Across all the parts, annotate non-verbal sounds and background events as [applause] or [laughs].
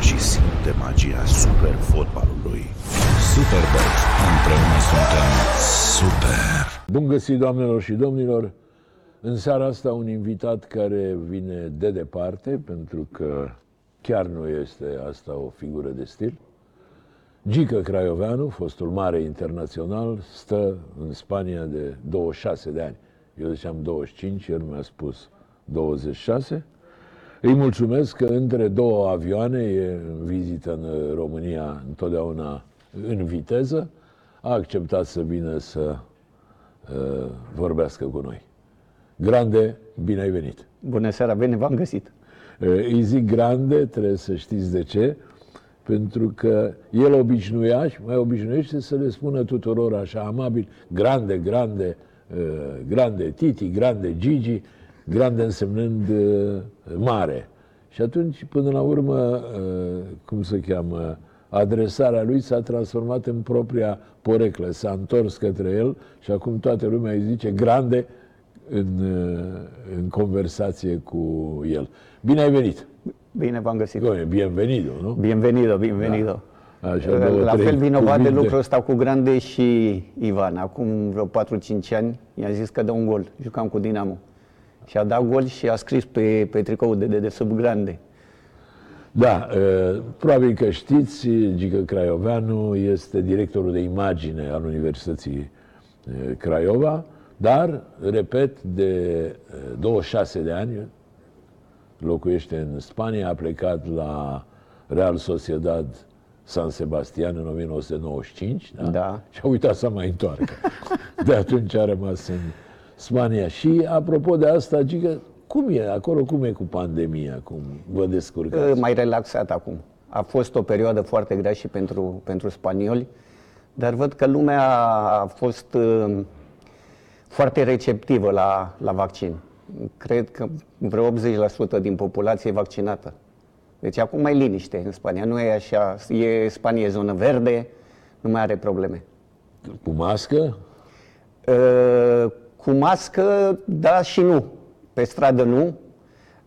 joacă și simte magia super fotbalului. Superbox. Împreună suntem super. Bun găsit, doamnelor și domnilor! În seara asta un invitat care vine de departe, pentru că chiar nu este asta o figură de stil. Gică Craioveanu, fostul mare internațional, stă în Spania de 26 de ani. Eu ziceam 25, el mi-a spus 26. Îi mulțumesc că între două avioane e în vizită în România întotdeauna în viteză. A acceptat să vină să uh, vorbească cu noi. Grande, bine ai venit! Bună seara, bine v-am găsit! Uh, îi zic grande, trebuie să știți de ce, pentru că el obișnuia și mai obișnuiește să le spună tuturor așa amabil, grande, grande, uh, grande Titi, grande Gigi, grande însemnând uh, mare. Și atunci, până la urmă, uh, cum se cheamă, adresarea lui s-a transformat în propria poreclă, s-a întors către el și acum toată lumea îi zice grande în, uh, în conversație cu el. Bine ai venit! Bine v-am găsit! Doamne, bienvenido, nu? Bienvenido, bienvenido! Da. Așa, două, La trei fel vinovat de cuvinte. lucrul ăsta cu Grande și Ivan. Acum vreo 4-5 ani i-a zis că dă un gol. Jucam cu Dinamo. Și a dat gol și a scris pe, pe tricou de dedesubt Grande. Da, uh, probabil că știți, Gică Craioveanu este directorul de imagine al Universității uh, Craiova, dar, repet, de uh, 26 de ani locuiește în Spania, a plecat la Real Sociedad San Sebastian în 1995 da? Da. și a uitat să mai întoarcă. De atunci a rămas în Spania. Și apropo de asta, Gică, cum e acolo, cum e cu pandemia, cum vă descurcați? Mai relaxat acum. A fost o perioadă foarte grea și pentru, pentru spanioli, dar văd că lumea a fost uh, foarte receptivă la, la vaccin. Cred că vreo 80% din populație e vaccinată. Deci acum mai liniște în Spania. Nu e așa, e Spania e zonă verde, nu mai are probleme. Cu mască? Uh, Cu mască, da și nu. Pe stradă nu.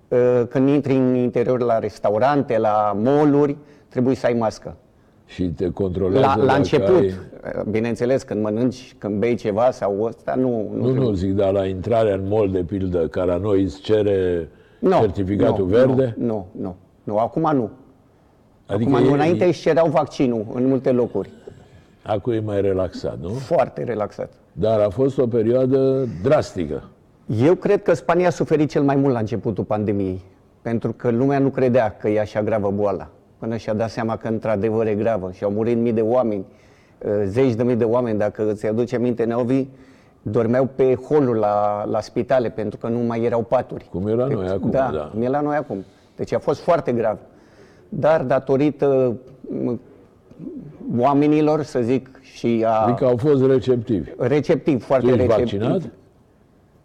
Uh, Când intri în interior la restaurante, la mall-uri, trebuie să ai mască. Și te controlează La, la dacă început, ai... bineînțeles, când mănânci, când bei ceva sau ăsta, nu, nu, Nu, trebuie. nu, zic, dar la intrarea în mall, de pildă, care la noi îți cere Nu, certificatul nu, verde? Nu, nu, nu, nu, acum nu. Adică acum nu, e, înainte e, își cereau vaccinul în multe locuri. acum e mai relaxat, nu? Foarte relaxat. Dar a fost o perioadă drastică. Eu cred că Spania a suferit cel mai mult la începutul pandemiei, pentru că lumea nu credea că e așa gravă boala, până și-a dat seama că într-adevăr e gravă și au murit mii de oameni, uh, zeci de mii de oameni, dacă îți aduce aminte, Neovi, dormeau pe holuri la, la spitale pentru că nu mai erau paturi. Cum era noi acum, da, da. cum e la noi acum. Deci a fost foarte grav. Dar datorită m, oamenilor, să zic, și a Adică au fost receptivi. receptiv, Tu foarte ești receptiv. vaccinat?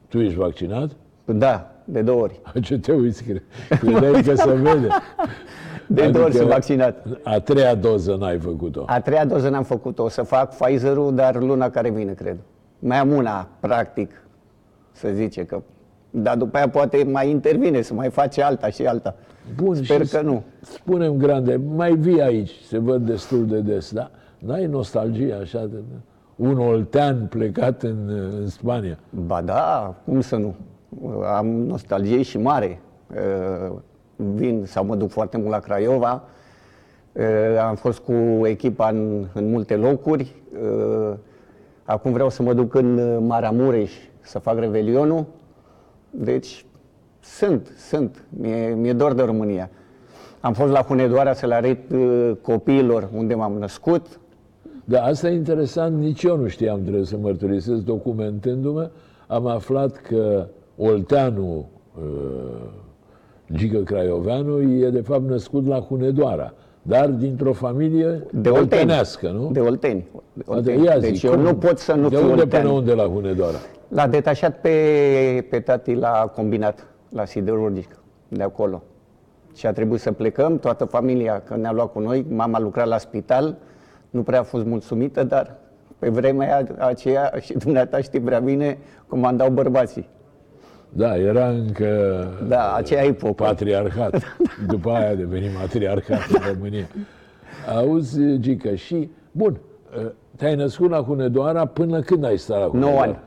Tu ești vaccinat? Da, de două ori. Ce te uiți? cre- Credeai că se vede? [laughs] De două ori sunt vaccinat. A treia doză n-ai făcut-o. A treia doză n-am făcut-o, o să fac Pfizer-ul, dar luna care vine, cred. Mai am una, practic, să zice că... Dar după aia poate mai intervine, să mai face alta și alta. Bun, Sper și că nu. Spunem grande, mai vii aici, se văd destul de des, da? N-ai nostalgie așa de un oltean plecat în, în Spania? Ba da, cum să nu? Am nostalgie și mare. Uh, Vin sau mă duc foarte mult la Craiova. Uh, Am fost cu echipa în, în multe locuri. Uh, Acum vreau să mă duc în uh, Maramureș să fac revelionul. Deci sunt, sunt. Mi-e, mi-e dor de România. Am fost la Hunedoara să le arăt uh, copiilor unde m-am născut. Da, asta e interesant, nici eu nu știam, trebuie să mărturisesc, documentându-mă, am aflat că Olteanu uh, Gică Craioveanu e de fapt născut la Hunedoara, dar dintr-o familie De olteni. oltenească, nu? De Olteni. De Adică, Olteni. ia Deci zi, eu cum- nu pot să nu De fiu unde oltean. până unde la Hunedoara? L-a detașat pe, pe tati la combinat, la siderurgic, de acolo. Și a trebuit să plecăm, toată familia, că ne-a luat cu noi, mama lucra la spital, nu prea a fost mulțumită, dar pe vremea aceea, și dumneata știi prea bine, comandau bărbații. Da, era încă Da, aceea epocă. patriarhat. [laughs] După aia a devenit matriarhat în România. Auzi, Gica, și, bun, te-ai născut la Hunedoara până când ai stat la Hunedoara? Nouă ani.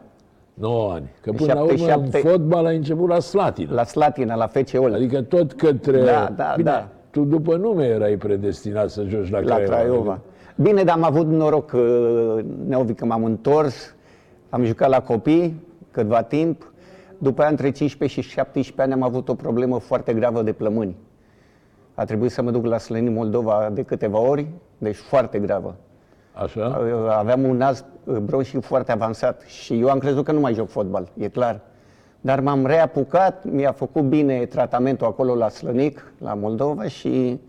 9 ani. Că În până la urmă, 77 în fotbal ai început la Slatina. La Slatina, la FCO. Adică tot către... Da, da, Bine, da. tu după nume erai predestinat să joci la, la Craiova. Bine, dar am avut noroc că Neovi că m-am întors, am jucat la copii câtva timp, după aia între 15 și 17 ani am avut o problemă foarte gravă de plămâni. A trebuit să mă duc la Slănin Moldova de câteva ori, deci foarte gravă. Așa? Aveam un nas bronșic foarte avansat și eu am crezut că nu mai joc fotbal, e clar. Dar m-am reapucat, mi-a făcut bine tratamentul acolo la Slănic, la Moldova și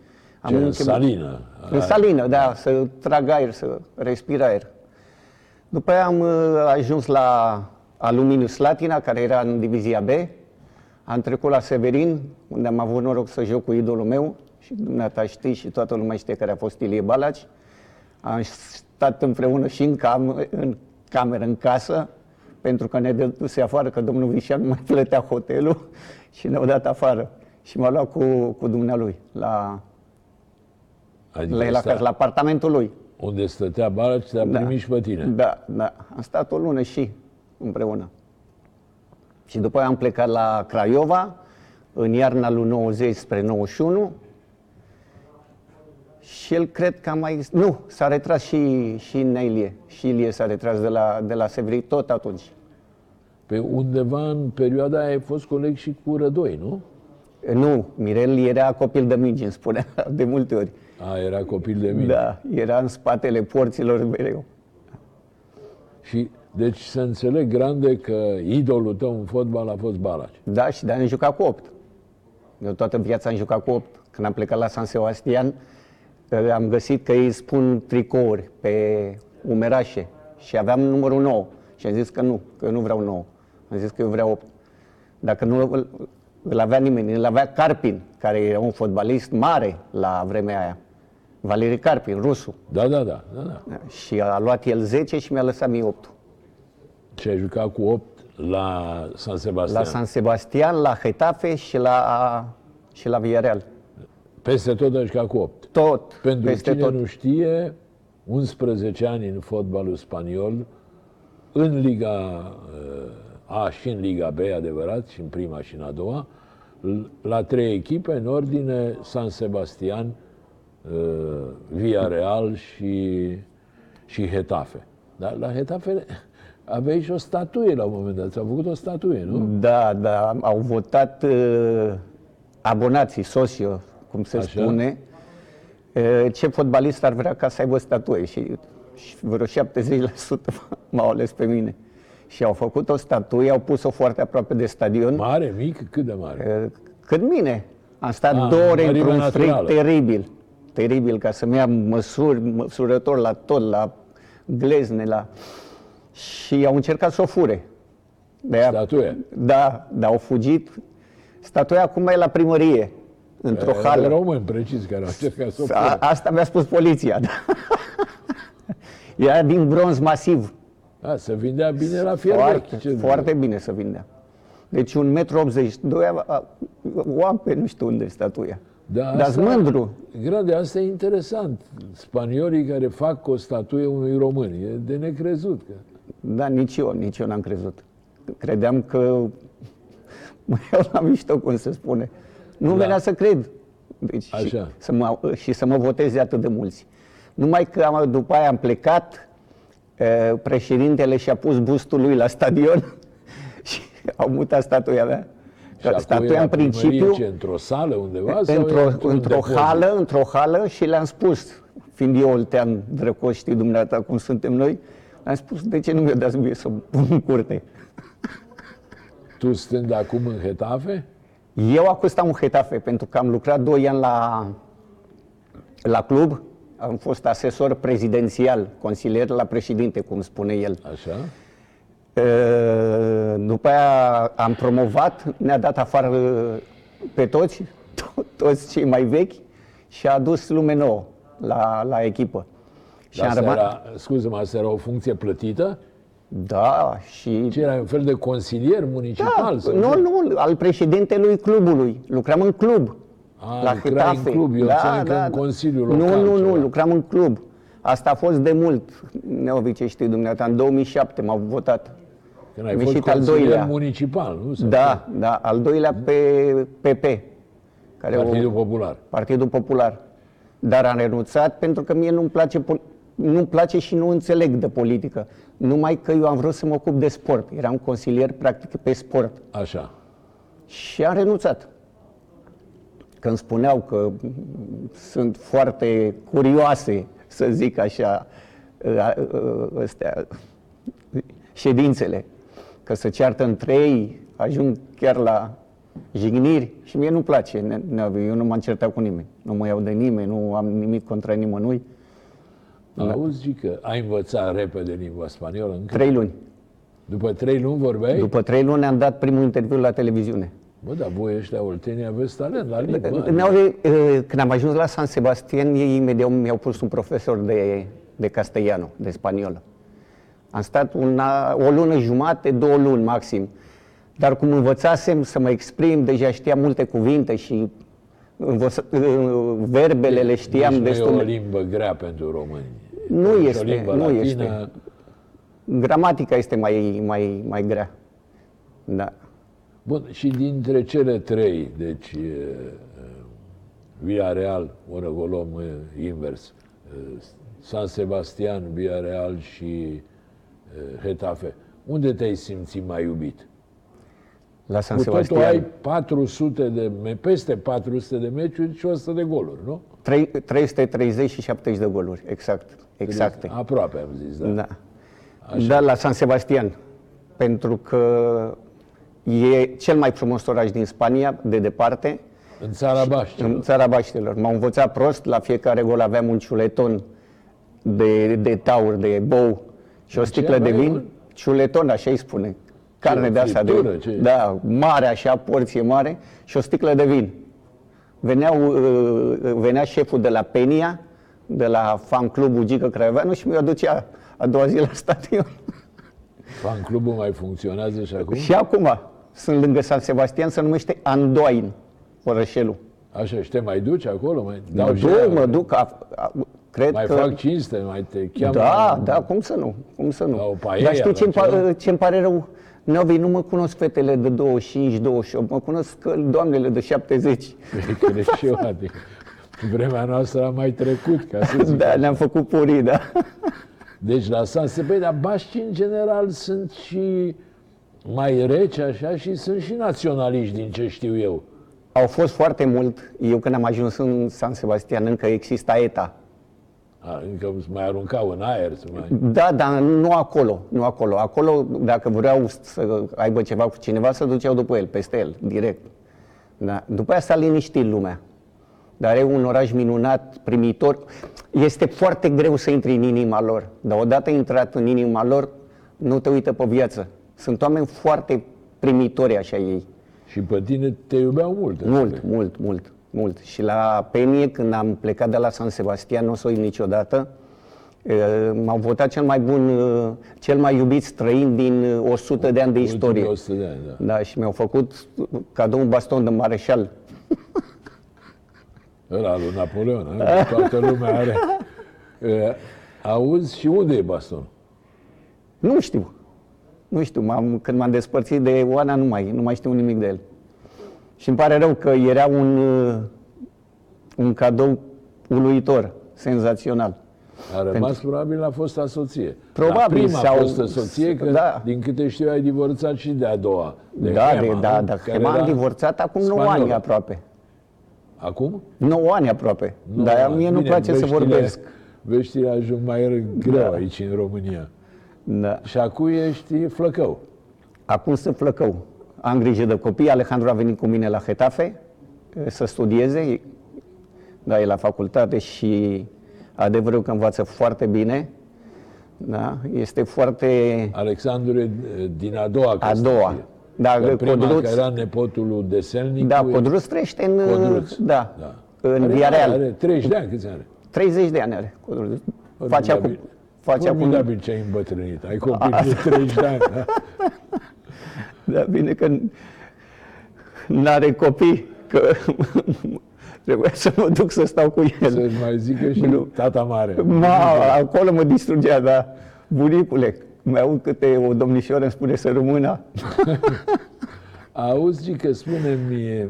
am Ce, în început- salină. în salină, da, să trag aer, să respir aer. După aia am uh, ajuns la Aluminiu Slatina, care era în divizia B. Am trecut la Severin, unde am avut noroc să joc cu idolul meu și dumneata știți și toată lumea știe care a fost Ilie Balaci. Am stat împreună și în, cam, în cameră, în casă, pentru că ne dăduse afară, că domnul Vișan nu mai plătea hotelul [laughs] și ne-au dat afară. Și m-a luat cu, cu dumnealui la, Adică la el sta- acasă, la apartamentul lui. Unde stătea Balaci, te-a Da. primit și pe tine. Da, da. Am stat o lună și împreună. Și după aia am plecat la Craiova, în iarna lui 90 spre 91. Și el cred că a mai... Nu, s-a retras și, și Neilie. Și Ilie s-a retras de la, de la Severi tot atunci. Pe undeva în perioada aia ai fost coleg și cu Rădoi, nu? Nu, Mirel era copil de mingi, îmi spunea [laughs] de multe ori. A, era copil de mine. Da, era în spatele porților mereu. Și deci să înțeleg grande că idolul tău în fotbal a fost Balaci. Da, și de am jucat cu 8. Eu toată viața am jucat cu 8. Când am plecat la San Sebastian, eh, am găsit că ei spun tricouri pe umerașe și aveam numărul 9. Și am zis că nu, că eu nu vreau 9. Am zis că eu vreau 8. Dacă nu îl, îl avea nimeni, îl avea Carpin, care era un fotbalist mare la vremea aia. Valeri Carpin, rusul. Da, da, da, da, da. Și a luat el 10 și mi-a lăsat mie 8. Și ai jucat cu 8 la San Sebastian. La San Sebastian, la Getafe și la, și la Villarreal. Peste tot ai jucat cu 8. Tot, Pentru peste cine tot. nu știe, 11 ani în fotbalul spaniol, în Liga uh, A și în Liga B, adevărat, și în prima și în a doua, l- la trei echipe, în ordine San Sebastian, uh, Villarreal și, și Hetafe. Dar la Hetafe aveai și o statuie la un moment dat, ți-au făcut o statuie, nu? Da, da, au votat uh, abonații, socio, cum se Așa. spune, uh, ce fotbalist ar vrea ca să aibă statuie și, și vreo 70% [laughs] m-au ales pe mine. Și au făcut o statuie, au pus-o foarte aproape de stadion. Mare, mic, cât de mare? Uh, Cât mine. Am stat Ah, două ore mărime într-un frig naturală. teribil. Teribil, ca să-mi ia măsuri, măsurător la tot, la glezne, la... Și au încercat să o fure. De-aia- Statuia. Da, dar au fugit. Statuia acum e la primărie, într-o Erau hală. români precis care au încercat să o A, fure. asta mi-a spus poliția. Da. [laughs] Era din bronz masiv. A, se vindea bine la fier Foarte, vechi. Ce foarte bine să vindea. Deci un metru 82, a- a- o am pe nu știu unde statuia. Da, Dar asta- mândru. Grande, asta e interesant. Spaniolii care fac o statuie unui român. E de necrezut. Că... Da, nici eu, nici eu n-am crezut. Credeam că [laughs] mă iau la mișto, cum se spune. Nu Da. venea să cred. Deci, și, Așa. să mă, și să mă voteze atât de mulți. Numai că am, după aia am plecat, eh, președintele și-a pus bustul lui la stadion [laughs] și au mutat statuia mea. Și acum e Statuia la în primărie, principiu ce, într-o sală undeva? sau e într-o, într-un într-o depozit? hală, într-o hală și le-am spus, fiind eu oltean drăcoș, știi dumneata cum suntem noi, am spus, de ce nu mi-o dați mie să o pun în curte? Tu stând acum în Hetafe? Eu acum stau în Hetafe pentru că am lucrat 2 ani la, la club, am fost asesor prezidențial, consilier la președinte, cum spune el. Așa? E, După aia am promovat, ne-a dat afară pe toți, to- toți cei mai vechi și a adus lume nouă la, la echipă. Și Dar am asta rămas, era, scuze-mă, asta era o funcție plătită? Da, și... Ce era un fel de consilier municipal? Da, sau nu, ce? nu, al președintelui clubului. Lucram în club. A, la lucrai Getafe. în club, eu înțeleg că în Consiliul Nu, Local nu, nu, ceva. lucram în club. Asta a fost de mult, Neovice, știi dumneavoastră, în 2007 m-au votat. Când ai Am fost ieșit al consilier doilea. municipal, nu? Sau Da, da, al doilea pe PP, care Partidul o, Popular. Partidul Popular. Dar am renunțat pentru că mie nu-mi place, pol- nu-mi place și nu înțeleg de politică. Numai că eu am vrut să mă ocup de sport. Eram consilier practic pe sport. Așa. Și am renunțat. Când spuneau că mm, sunt foarte curioase, să zic așa, ă, ă, astea, ședințele, că se ceartă între ei, ajung chiar la jigniri și mie nu-mi place, ne- ne- eu nu m-am certat cu nimeni, nu mă iau de nimeni, nu am nimic contra nimănui. Auzi că ai învățat repede limba spaniolă încă? Trei luni. După trei luni vorbeai? După trei luni am dat primul interviu la televiziune. Bă, dar voi ăștia oltenii aveți talent la limbă. Ne-au, eh, când am ajuns la San Sebastian, ei imediat mi-au pus un profesor de, de castellano, de spaniolă. Am stat una, o lună jumate, două luni maxim. Dar cum învățasem să mă exprim, deja știam multe cuvinte și învăț, eh, verbele le știam Nici nu e destul. o de- limbă grea pentru români. Nu Și o este, limbă nu latină, este. Gramatica este mai, mai, mai grea. Da. Bun, și dintre cele trei, deci e, e, Villarreal, mă rog, o luăm e, invers, e, San Sebastian, Villarreal și e, Getafe, unde te-ai simțit mai iubit? La San Cu totul Sebastian. ai 400 de, me- peste 400 de meciuri și 100 de goluri, nu? Trei- 330 și 70 de goluri, exact. Exacte. Aproape am zis, da. Da. Da, la San Sebastian. Pentru că e cel mai frumos oraș din Spania, de departe, În țara Baștilor. în țara Baștilor. M-au învățat prost, la fiecare gol aveam un ciuleton de, de taur, de bou și o ce sticlă de aveai, vin. mă? Ciuleton, așa îi spune. Carne de asta friptură, de... ce? Da, mare așa, porție mare și o sticlă de vin. Veneau, uh, venea șeful de la Penia, de la fan clubul Gică Craioveanu și mi-o aducea a doua zi la [laughs] stadion. Fan clubul mai funcționează și acum? Și acum sunt lângă San Sebastian, se numește Andoain, orășelul. Așa, și te mai duci acolo? Mai, Mă dau și duc, aia? mă duc, a, a, cred Mai că... fac cinste, mai te cheamă? Da, da, cum să nu, cum să nu. La o paella, Dar știi la ce îmi, ceva? pa- ce-mi pare rău? Novi, nu mă cunosc fetele de 25, 28, mă cunosc că doamnele de 70. Cred și eu, adică vremea noastră a mai trecut, ca să zic. Da, ne-am făcut purii, da. Deci la San Sebastian, dar baștii în general sunt și mai reci așa și sunt și naționaliști din ce știu eu. Au fost foarte mult, eu când am ajuns în San Sebastian, încă exista ETA. A, încă mai aruncau în aer, să mai... Da, dar nu acolo, nu acolo. Acolo, dacă vreau să aibă ceva cu cineva, se duceau după el, peste el, direct. Da. După aia s-a liniștit lumea. Dar e un oraș minunat, primitor. Este foarte greu să intri în inima lor. Dar odată intrat în inima lor, nu te uită pe viață. Sunt oameni foarte primitori așa ei. Și pe tine te iubeau mult. Mult, înțeleg. mult, mult, mult. Și la Penie, când am plecat de la San Sebastian, nu o să o uit niciodată, eh, m-au votat cel mai bun, eh, cel mai iubit străin din eh, 100 de ani de istorie. Ultimii 100 de ani, da. Da, și mi-au făcut cadou un baston de mareșal. [laughs] Ăla lui Napoleon, a? toată lumea are. E, Auzi, și unde e bastonul? Nu știu. Nu știu, m-am, când m-am despărțit de Oana, nu mai, nu mai știu nimic de el. Și îmi pare rău că era un, eh, un cadou uluitor, senzațional. A rămas probabil la fosta soție. Probabil, La prima sau- fostă soție, că da. din câte știu ai divorțat și de a doua. De da, Hema, de, da, nu? da, Care Hema am era divorțat acum 9 spaniolă. ani aproape. Acum? 9 ani aproape. Nu, Dar mie nu bine, place să veștile- vorbesc. Veștile ajung mai greu Da. aici în România. Da. Și acum ești flăcău. Acum sunt flăcău. Am grijă de copii. Alejandro a venit cu mine la Hetafe eh, să studieze. Da, e la facultate și adevărul că învață foarte bine. Da, este foarte Alexandru e din a doua a căsătorie. doua. Da, Că prima Codruț, că era nepotul lui Deselnicu. da, e- Codruț trăiește în, Codruț. da, da. în Are- Viareal. Are 30 de ani, câți ani are? 30 de ani are Codruț. Face acum, Formidabil. face acum... Formidabil ce ai îmbătrânit. Ai copii de 30 de ani. Da? [laughs] Da, bine că n-are copii, că trebuia să mă duc să stau cu el. Să-ți mai zică și Nu. tata mare. Ma, acolo mă distrugea, da. Bunicule, mai aud câte o domnișoară îmi spune să rămână. Auzi, Gi, că spune-mi,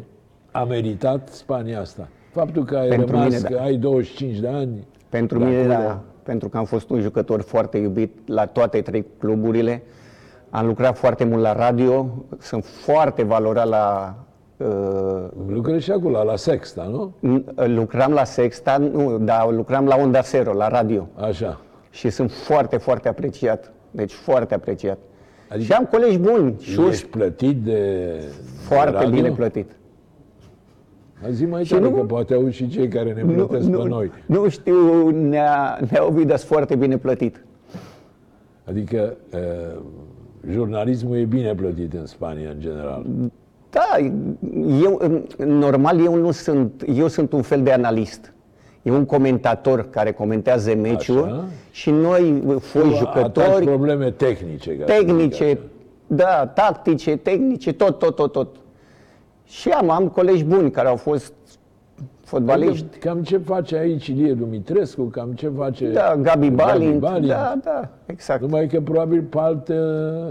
a meritat Spania asta? Faptul că ai Pentru rămas, mine, da. că ai 25 de ani, Pentru de mine, acolo, da, pentru că am fost un jucător foarte iubit la toate trei cluburile. Am lucrat foarte mult la radio, sunt foarte valorat la... Uh, lucrezi și acolo, la Sexta, nu? n- lucram la Sexta, nu, dar lucram la Onda Zero, la radio. Așa. Și sunt foarte, foarte apreciat. Deci foarte apreciat. Adică și am colegi buni, Șus, Ești plătit de foarte de radio? bine plătit. Zi mai Și tare, nu- că poate auzi și cei care ne plătesc pe noi. nu știu, ne-a, ne-a Ovidas foarte bine plătit. Adică uh, jurnalismul e bine plătit în Spania, în general. Da, eu, normal, eu nu sunt, eu sunt un fel de analist. E un comentator care comentează meciul Așa. și noi, foi Ataci jucători, probleme tehnice. ca să zic tehnice, așa. da, tactice, tehnice, tot, tot, tot, tot. Și am, am colegi buni care au fost fotbaliști. Adică, Cam ce face aici Ilie Dumitrescu, cam ce face Da, Gabi Balint, Balint. da, da, exact. Numai că probabil pe, alte,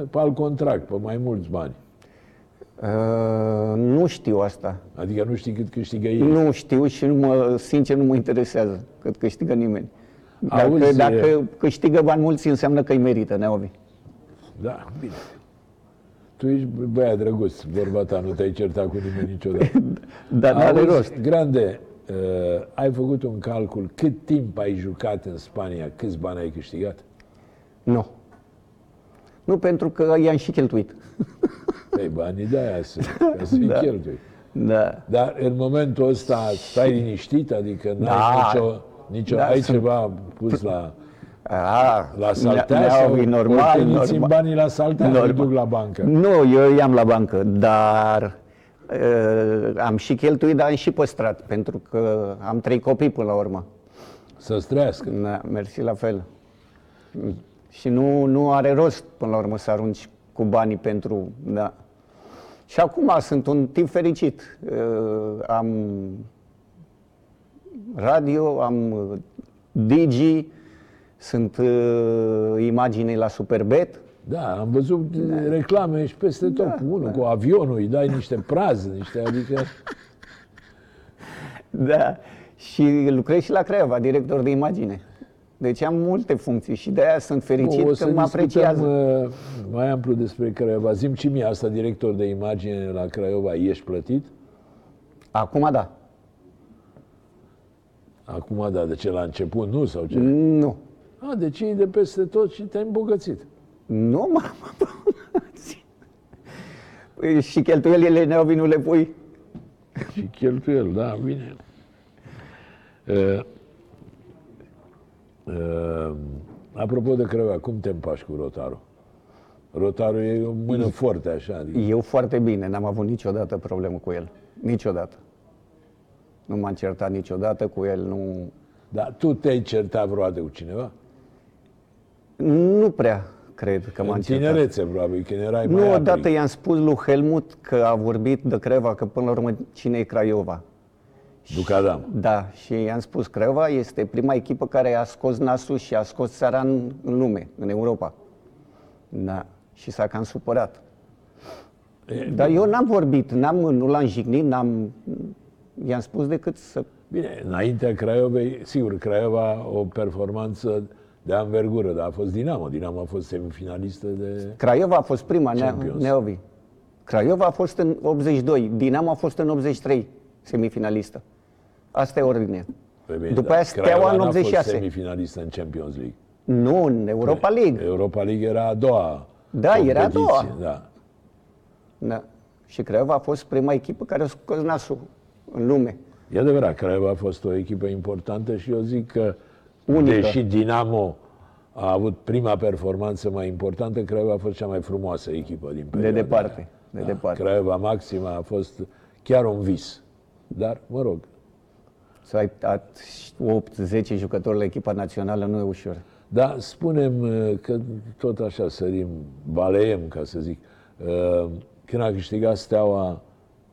pe alt contract, pe mai mulți bani. Uh, nu știu asta. Adică nu știi cât câștigă ei. Nu știu și nu mă, sincer nu mă interesează cât câștigă nimeni. Dacă, Auzi, dacă câștigă bani mulți, înseamnă că îi merită, Neovi. Da, bine. Tu ești băiat drăguț, vorba ta, nu te-ai certat cu nimeni niciodată. [laughs] Dar n-are Auzi, rost. Grande, uh, ai făcut un calcul cât timp ai jucat în Spania, câți bani ai câștigat? Nu. Nu pentru că i-am și cheltuit. [laughs] Păi banii de aia sunt, ca [laughs] să-i Da. cheltui. Da. Dar în momentul ăsta stai liniștit, adică n-ai Da. nicio, nicio Da, ai sunt- ceva pus la, A, la saltea ne- sau Neovi, normal, ori te țin normal. banii la saltea, îi Normal. duc la bancă. Nu, eu i-am la bancă, dar uh, am și cheltuit, dar am și păstrat, pentru că am trei copii până la urmă. Să-ți trăiască. Da, mersi la fel. Și nu, nu are rost până la urmă să arunci cu banii pentru... Da. Și acum sunt un tip fericit. Uh, am radio, am uh, Digi, sunt uh, imagini la Superbet. Da, am văzut reclame și peste tot, Da, cu unul, cu avionul, îi dai niște prază, niște, adică... Da. Și lucrez și la Craiova, director de imagine. Deci am multe funcții și de aia sunt fericit o că să mă discutăm apreciază. uh, mai amplu despre Craiova. Zim și mie asta, director de imagine la Craiova, ești plătit? Acum da. Acum, da, de ce la început nu sau ce? Nu. A, deci e de peste tot și te-ai îmbogățit. Nu m-am îmbogățit. Păi și cheltuielile Neovi nu le pui? Și cheltuiel, da, bine. Uh, uh, apropo de Craiova, cum te împași cu rotarul? Rotarul e o mână foarte așa, adică Eu foarte bine, n-am avut niciodată problemă cu el. Niciodată. Nu m-am certat niciodată cu el, nu... Dar tu te-ai certat vreodată cu cineva? Nu prea cred că m-am În certat. tinerețe, probabil, când erai mai Nu, aprig. odată i-am spus lui Helmut că a vorbit de Craiova, că până la urmă cine e Craiova. Ducadam. Da, și i-am spus, Craiova este prima echipă care a scos nasul și a scos țara în, în lume, în Europa. Da, și s-a cam supărat. E, Dar eu n-am vorbit, n-am, nu l-am jignit, n-am, i-am spus decât să... Bine, înaintea Craiovei, sigur, Craiova o performanță de anvergură, dar a fost Dinamo. Dinamo a fost semifinalistă de... Craiova a fost prima, Nea- Champions. Neovi. Craiova a fost în 82, Dinamo a fost în 83, semifinalistă. Asta e ordinea. Păi bine, După dar aia Steaua Craiova în n-a fost 86. semifinalistă în Champions League. Nu, în Europa League. Europa League era a doua Da, era a competiție, doua. Da. Da. Și Craiova a fost prima echipă care a scos nasul în lume. E adevărat, Craiova a fost o echipă importantă și eu zic că, Unică. deși Dinamo a avut prima performanță mai importantă, Craiova a fost cea mai frumoasă echipă din perioada departe, aia. de departe. Craiova Maxima a fost chiar un vis. Dar, mă rog, Să ai 8-10 jucători la echipa națională nu e ușor. Dar spunem uh, că tot așa sărim, baleiem, ca să zic. Uh, Când a câștigat Steaua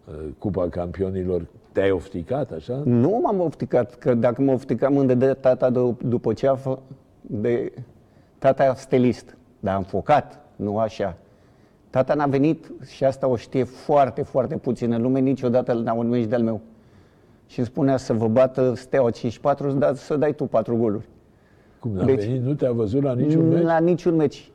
uh, Cupa Campionilor, te-ai ofticat așa? Nu m-am ofticat, că dacă mă ofticam îmi dădea tata de, după ce a fă, de tata stelist, dar am focat, nu așa. Tata n-a venit și asta o știe foarte, foarte puțină lume, niciodată n-a un meci de-al meu. Și îmi spunea să vă bată Steaua 5-4, dar să dai tu 4 goluri. Cum n-a Deci- venit? Nu te-a văzut la niciun meci? La niciun meci.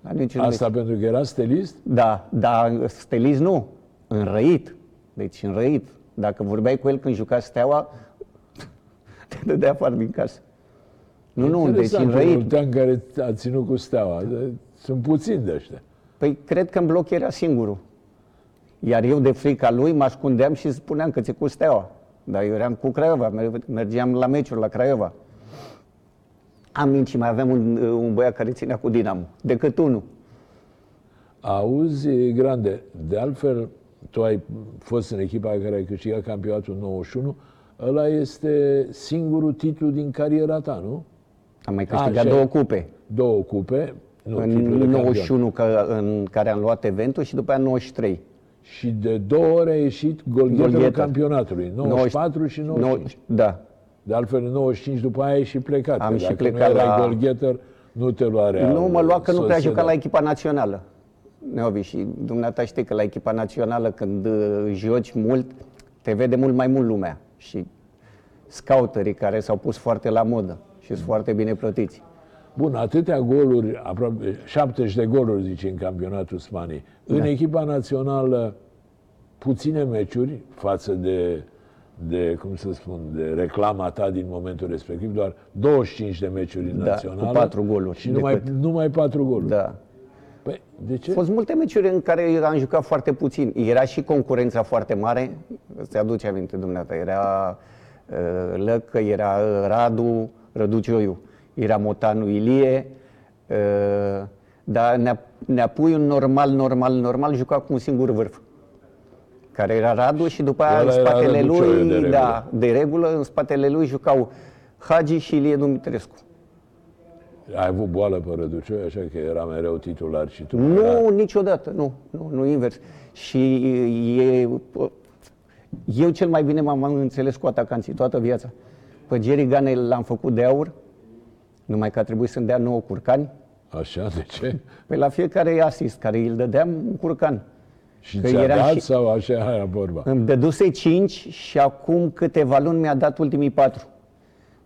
La niciun Asta meci. pentru că era stelist? Da, dar stelist nu, înrăit. Deci înrăit. Dacă vorbeai cu el când juca Steaua, [laughs] te dădea afară din casă. Nu, nu, deci Interesant, înrăit. Oltean care a ținut cu Steaua. De- Sunt puțini de ăștia. Păi cred că în bloc era singurul. Iar eu de frica lui mă ascundeam și spuneam că ți cu Steaua. Dar eu eram cu Craiova, mer- mergeam la meciuri la Craiova. Am minci, mai aveam un, un băiat care ținea cu Dinamo, decât unul. Auzi, Grande, de altfel, tu ai fost în echipa care ai câștigat campionatul în 91, ăla este singurul titlu din cariera ta, nu? Am mai câștigat Așa. două cupe. Două cupe, nu, în titlul de campion. 91 că, în care am luat eventul și după aia 93. Și de două ori a ieșit golgheterul Golgheter. campionatului, 94 și 95. Da. De altfel, în 95 după aia ai și plecat. Am că și dacă plecat nu erai la- golgheter, nu te lua Real. Nu mă lua că nu prea Sociedad. juca la echipa națională. Neobi, și dumneata știi că la echipa națională când uh, joci mult, te vede mult mai mult lumea. Și scouterii care s-au pus foarte la modă și sunt foarte bine plătiți. Bun, atâtea goluri, aproape 70 de goluri, zice, în campionatul Spaniei. În Da. echipa națională, puține meciuri față de, de, cum să spun, de reclama ta din momentul respectiv, doar 25 de meciuri în Da, națională. cu patru goluri Și numai, decât. numai 4 goluri. Da. Păi, de ce? Au fost multe meciuri în care am jucat foarte puțin. Era și concurența foarte mare. Îți aduce aminte, dumneata. Era uh, Lăcă, era uh, Radu, Răducioiu. Era Motanu Ilie. Uh, dar Nea- Neapuiu normal, normal, normal juca cu un singur vârf. Care era Radu și după aia în Ăla era spatele Răducioiu, lui, de regulă. da, de regulă, în spatele lui jucau Hagi și Ilie Dumitrescu. Ai avut boală pe Răducioi, așa că era mereu titular și tu. Nu, Era- niciodată, nu, nu, nu invers. Și e, eu cel mai bine m-am înțeles cu atacanții toată viața. Pe Jerry Gane l-am făcut de aur, numai că a trebuit să-mi dea 9 curcani. Așa, de ce? Păi la fiecare asist care îl dădeam, un curcan. Și Că ți-a era dat și- sau așa era vorba? Îmi dăduse 5 și acum câteva luni mi-a dat ultimii 4.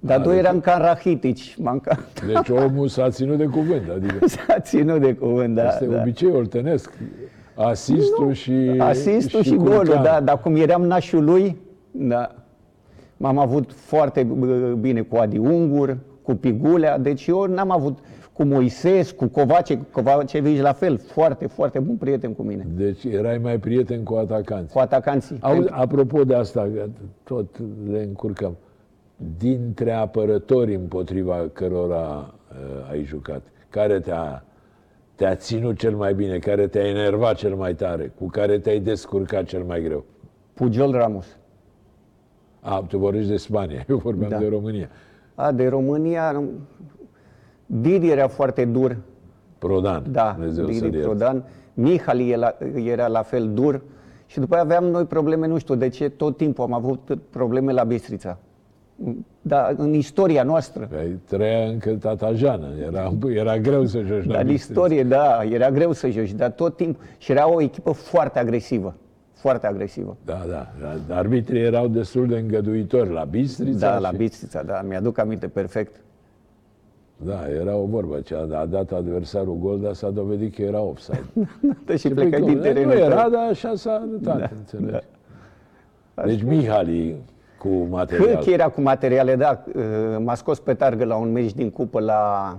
Dar A, doi deci- eram ca Rahitici, m-am ca... Deci omul s-a ținut de cuvânt, adică [laughs] S-a ținut de cuvânt, da. este da. obicei oltenesc. Asistul și Asistul și, golul, curcan. da, dar cum eram nașul lui, da. M-am avut foarte bă, bine cu Adi Ungur, cu Pigulea, deci eu n-am avut cu Moises, cu Covace, cu Covacevici la fel, foarte, foarte bun prieten cu mine, Deci erai mai prieten cu atacanți. cu atacanții. Auzi, apropo de asta, că tot le încurcăm. Dintre apărători împotriva cărora uh, ai jucat, care te-a, te-a ținut cel mai bine, care te-a enervat cel mai tare, cu care te-ai descurcat cel mai greu? Pujol Ramos. A, tu vorbești de Spania, [laughs] eu vorbeam Da. de România. A, de România, nu- Didi era foarte dur, Prodan, da, Dumnezeu Didi să-l ierte. Prodan. Mihali era, era la fel dur și după aia aveam noi probleme, nu știu de ce, tot timpul am avut probleme la Bistrița. Da, în istoria noastră. Păi trăia încă tata Jeană, era, era greu să joci la Dar în Bistrița. istorie, da, era greu să joci, dar tot timpul. Și era o echipă foarte agresivă. Foarte agresivă. Da, da. Arbitrii erau destul de îngăduitori la Bistrița. Da, la și- Bistrița, da, mi-aduc aminte perfect. Da, era o vorbă. Ce a dat adversarul gol, dar s-a dovedit că era offside. [laughs] Da, și Și plecai păi, din cum, terenul. Nu era, tău. dar așa s-a arătat, Da, înțelegi? da. Deci Mihali cu material. Cât era cu materiale, da, uh, m-a scos pe targă la un meci din cupă la,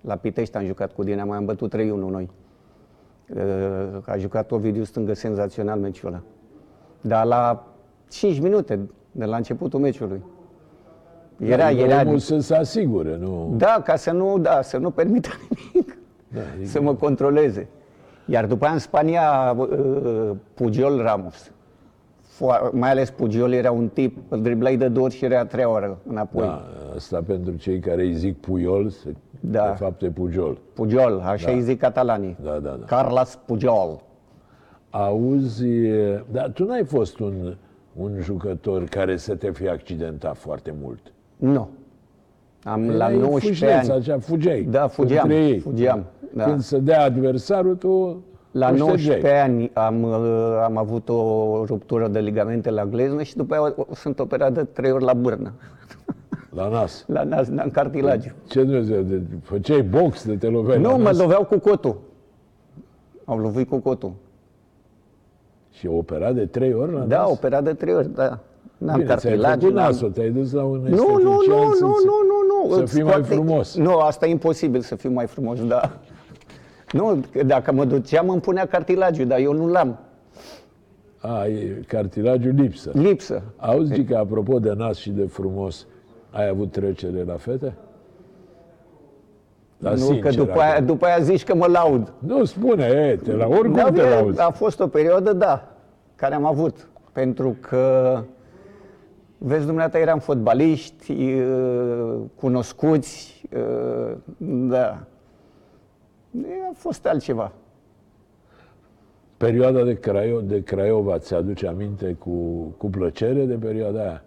la Pitești, am jucat cu Dinamo, am bătut 3-1 noi. Uh, A jucat Ovidiu Stângă senzațional meciul ăla. Dar la 5 minute de la începutul meciului. Era, Adică era, omul să se asigure, nu... Da, ca să nu, da, să nu permită [laughs] nimic Da, adică- să mă controleze. Iar după aia în Spania, uh, Pujol Ramos. Fo- mai ales Pujol era un tip, îl driblai de două ori și era a treia oră înapoi. Da, asta pentru cei care îi zic Puiol, se Da. De fapt e Pujol. Pujol, așa îi zic catalanii. Da, da, da. Carlos Pujol. Auzi, dar tu n-ai fost un, un jucător care să te fi accidentat foarte mult. Nu. Am la Erai 19 fâșleț, ani. Așa, fugeai. Da, fugeam, între ei. fugeam, da. Când se dea adversarul, tu La îl 19 ștergeai. ani am, uh, am avut o ruptură de ligamente la gleznă și după aia o- sunt operat de trei ori la bârnă. La nas. [laughs] La nas, în cartilagiu. Ce Dumnezeu, de, făceai box de te loveai la Nu, mă nas loveau cu cotul. Au lovit cu cotul. și operat de trei ori la Da, nas? operat de trei ori, da. N-am Bine, ți-ai cartilagiu. făcut n-am- nasul, te-ai dus la un Nu, nu, nu, estetician nu, să-ți- nu, nu, nu. Să îți fii mai scoate- frumos. Nu, asta e imposibil să fiu mai frumos, da. Nu, că dacă mă duceam îmi punea cartilagiu, dar eu nu l-am. A, e cartilagiul lipsă. Lipsă. Auzi că apropo de nas și de frumos, ai avut trecere la fete? Da, nu, sincer, că după aia, acum. după aia zici că mă laud. Nu, spune, e, te la oricum Da, te bine, lauzi. a fost o perioadă, da, care am avut. Pentru că, vezi, dumneata, eram fotbaliști, e, cunoscuți, e, da. E, A fost altceva. Perioada de, Craio, de Craiova, ți-aduce aminte cu, cu plăcere de perioada aia?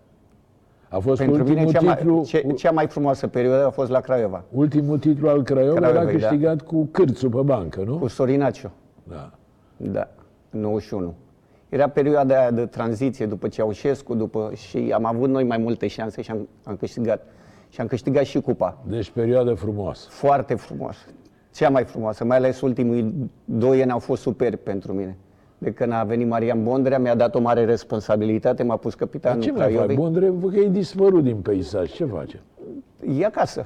A fost Pentru ultimul mine, cea titlu, mai, ce, cea mai frumoasă perioadă a fost la Craiova, ultimul titlu al Craiova era Craiovei, da. câștigat cu cârțul pe bancă, nu? cu Sorinaciu. Da. Da, în 91. Era perioada aia de tranziție după Ceaușescu, după, și am avut noi mai multe șanse și am, am câștigat. Și am câștigat și cupa. Deci perioadă frumoasă. Foarte frumoasă. Cea mai frumoasă, mai ales ultimii doi ani au fost superbi pentru mine. De când a venit Marian Bondrea, mi-a dat o mare responsabilitate, m-a pus Dar capitanul ce mai faci? Craiovei. Bondre, că e dispărut din peisaj. Ce face? E acasă.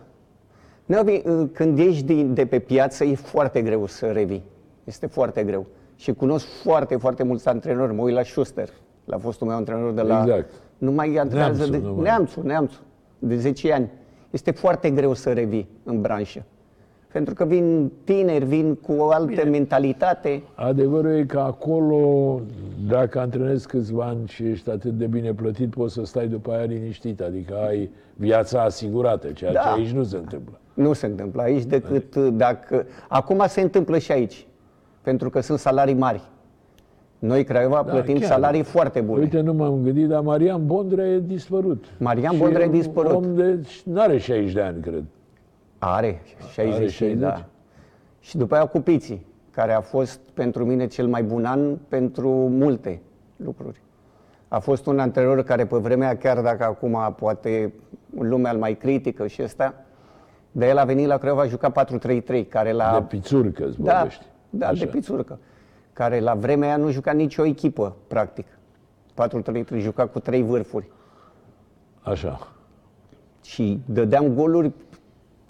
Neovi, când ești din, de pe piață, e foarte greu să revii. Este foarte greu. Și cunosc foarte, foarte mulți antrenori. Mă uit la Schuster, la fostul meu antrenor de la... Exact. Nu mai antrenează Neamțu, de... nu mai- Neamțu, neamțu. De 10 ani. Este foarte greu să revii în branșă. Pentru că vin tineri, vin cu o altă Bine. mentalitate. Adevărul e că acolo, dacă antrenezi câțiva ani și ești atât de bine plătit, poți să stai după aia liniștit, adică ai viața asigurată, ceea Da. ce aici nu se întâmplă. Nu se întâmplă aici decât dacă... Acum se întâmplă și aici. Pentru că sunt salarii mari. Noi, Craiova, Da, plătim chiar. salarii foarte bune. Uite, nu m-am gândit, dar Marian Bondrea e dispărut. Marian Și Bondrea e un dispărut. om de... n-are 60 de ani, cred. Are 60, Are Are 60? da. Și după aia Cupiții, care a fost pentru mine cel mai bun an pentru multe lucruri. A fost un antrenor care pe vremea, aia, chiar dacă acum poate lumea îl mai critică și ăsta, de el a venit la Craiova, a jucat 4-3-3, care la... De pițurcă îți da, vorbești. da, Așa. de pițurcă. Care la vremea aia nu juca nicio echipă, practic. 4-3-3, juca cu trei vârfuri. Așa. Și dădeam goluri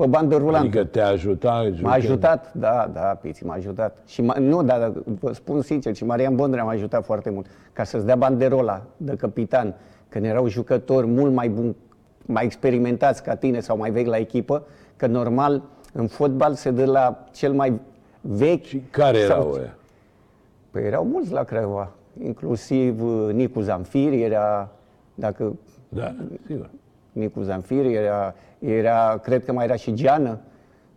pe bandă rulantă. Adică te ajuta. M-a jucând. ajutat, da, da, Piți, m-a ajutat. Și m- nu, dar dar vă spun sincer, și Marian Bondrea m-a ajutat foarte mult. Ca să-ți dea banderola de capitan, când erau jucători mult mai buni, mai experimentați ca tine sau mai vechi la echipă, că normal în fotbal se dă la cel mai vechi. Și care sau- erau ăia? Păi erau mulți la Craiova, inclusiv uh, Nicu Zamfir, era, dacă Da, sigur. Nicu Zamfir, era, era, cred că mai era și Geană.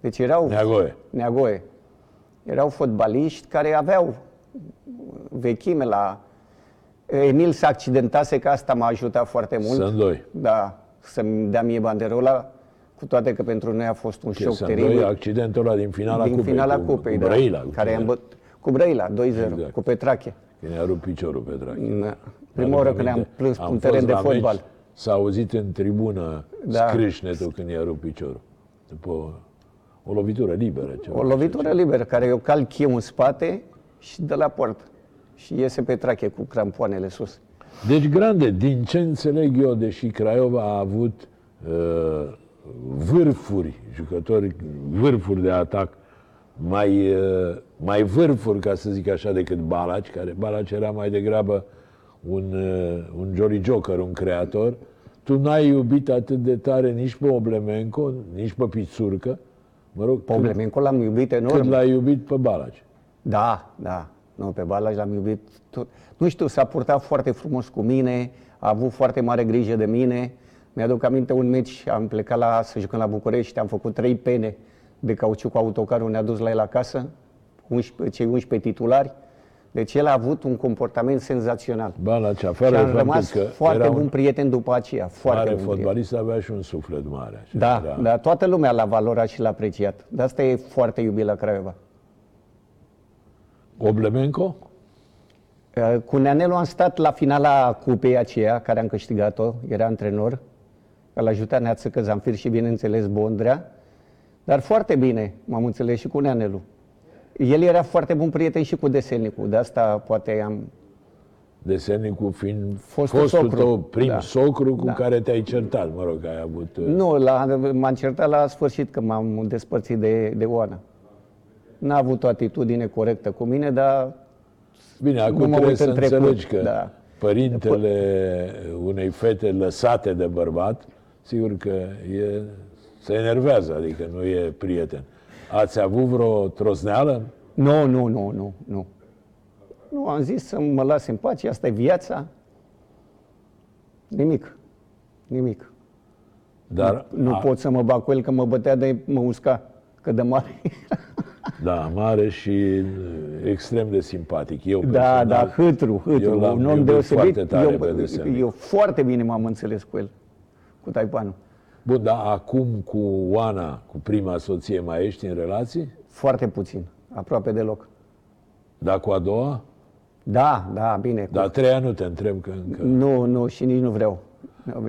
Deci erau... Neagoe. Neagoe. Erau fotbaliști care aveau vechime la... Emil se accidentase, că asta m-a ajutat foarte mult. Sândoi. Da, să-mi dea mie banderola, cu toate că pentru noi a fost un Ce șoc Sândoi, teribil. accidentul ăla din finala din cupei. finala cu, cupei, cu da, Brăila. cu care cine? am băt, cu Brăila, 2-0, Exact. cu Petrache. Când i-a rupt piciorul pe drag. Da. Prima oară când ne-am plâns pe un teren de fotbal. S-a auzit în tribună Da. da. scrâșnetul când i-a rupt piciorul. După o, o lovitură liberă. Ceva. O lovitură liberă, care eu calc eu în spate și de la poartă. Și iese Petrache cu crampoanele sus. Deci, grande, din ce înțeleg eu, deși Craiova a avut uh, vârfuri, jucători, vârfuri de atac, mai, uh, mai vârfuri, ca să zic așa, decât Balaci, care Balaci era mai degrabă un, uh, un jolly joker, un creator, tu n-ai iubit atât de tare nici pe Oblemenco, nici pe Pițurcă, mă rog, cât, Poblemenco l-am iubit cât enorm. l-ai iubit pe Balaci. Da, da. Nu, pe Balaj l-am iubit tot. Nu știu, s-a purtat foarte frumos cu mine, a avut foarte mare grijă de mine. Mi-aduc aminte un meci, am plecat la, să jucăm la București, am făcut trei pene de cauciuc cu autocarul ne-a dus la el acasă, 11, cei 11 titulari. Deci el a avut un comportament senzațional. Balaci, Și afară de am faptul rămas că foarte era bun un prieten după aceea. Foarte mare bun prieten. fotbalist, avea și un suflet mare. așa, Da, era- da, toată lumea l-a valorat și l-a apreciat. De asta e foarte iubit la Craiova. Oblemenco? Uh, Cu Neanelu am stat la finala cupei aceea, care am câștigat-o, era antrenor. L-a ajutat Neață Căzanfir și, bineînțeles, Bondrea. Dar foarte bine m-am înțeles și cu Neanelu. El era foarte bun prieten și cu Deselnicu, de asta poate am... Desernicul fiind Fostul fostul socru. tău prim Da. socru cu Da. care te-ai certat, mă rog, ai avut... uh, Nu, la, m-am certat la sfârșit când m-am despărțit de, de Oana. N-a avut o atitudine corectă cu mine, dar Bine, acum nu mă trebuie uit să în trecut, înțelegi că da. părintele unei fete lăsate de bărbat, sigur că e, se enervează, adică nu e prieten. Ați avut vreo trosneală? Nu, nu, nu, nu, nu. Nu, am zis să mă las în pace, asta e viața. Nimic. Nimic. Dar Nu a, pot să mă bag cu el că mă bătea de mă usca, că de mare. [laughs] Da, mare și uh, extrem de simpatic. Eu da, personal, da, hâtru, eu hâtru. l-am Un om iubit deosebit. foarte tare eu, pe Deselnic. eu foarte bine m-am înțeles cu el, cu Taipanu. Bun, dar acum cu Oana, cu prima soție, mai ești în relații? Foarte puțin, aproape deloc. Dar cu a doua? Da, da, bine. cu- Dar a treia nu te întreb că încă... Nu, nu, și nici nu vreau.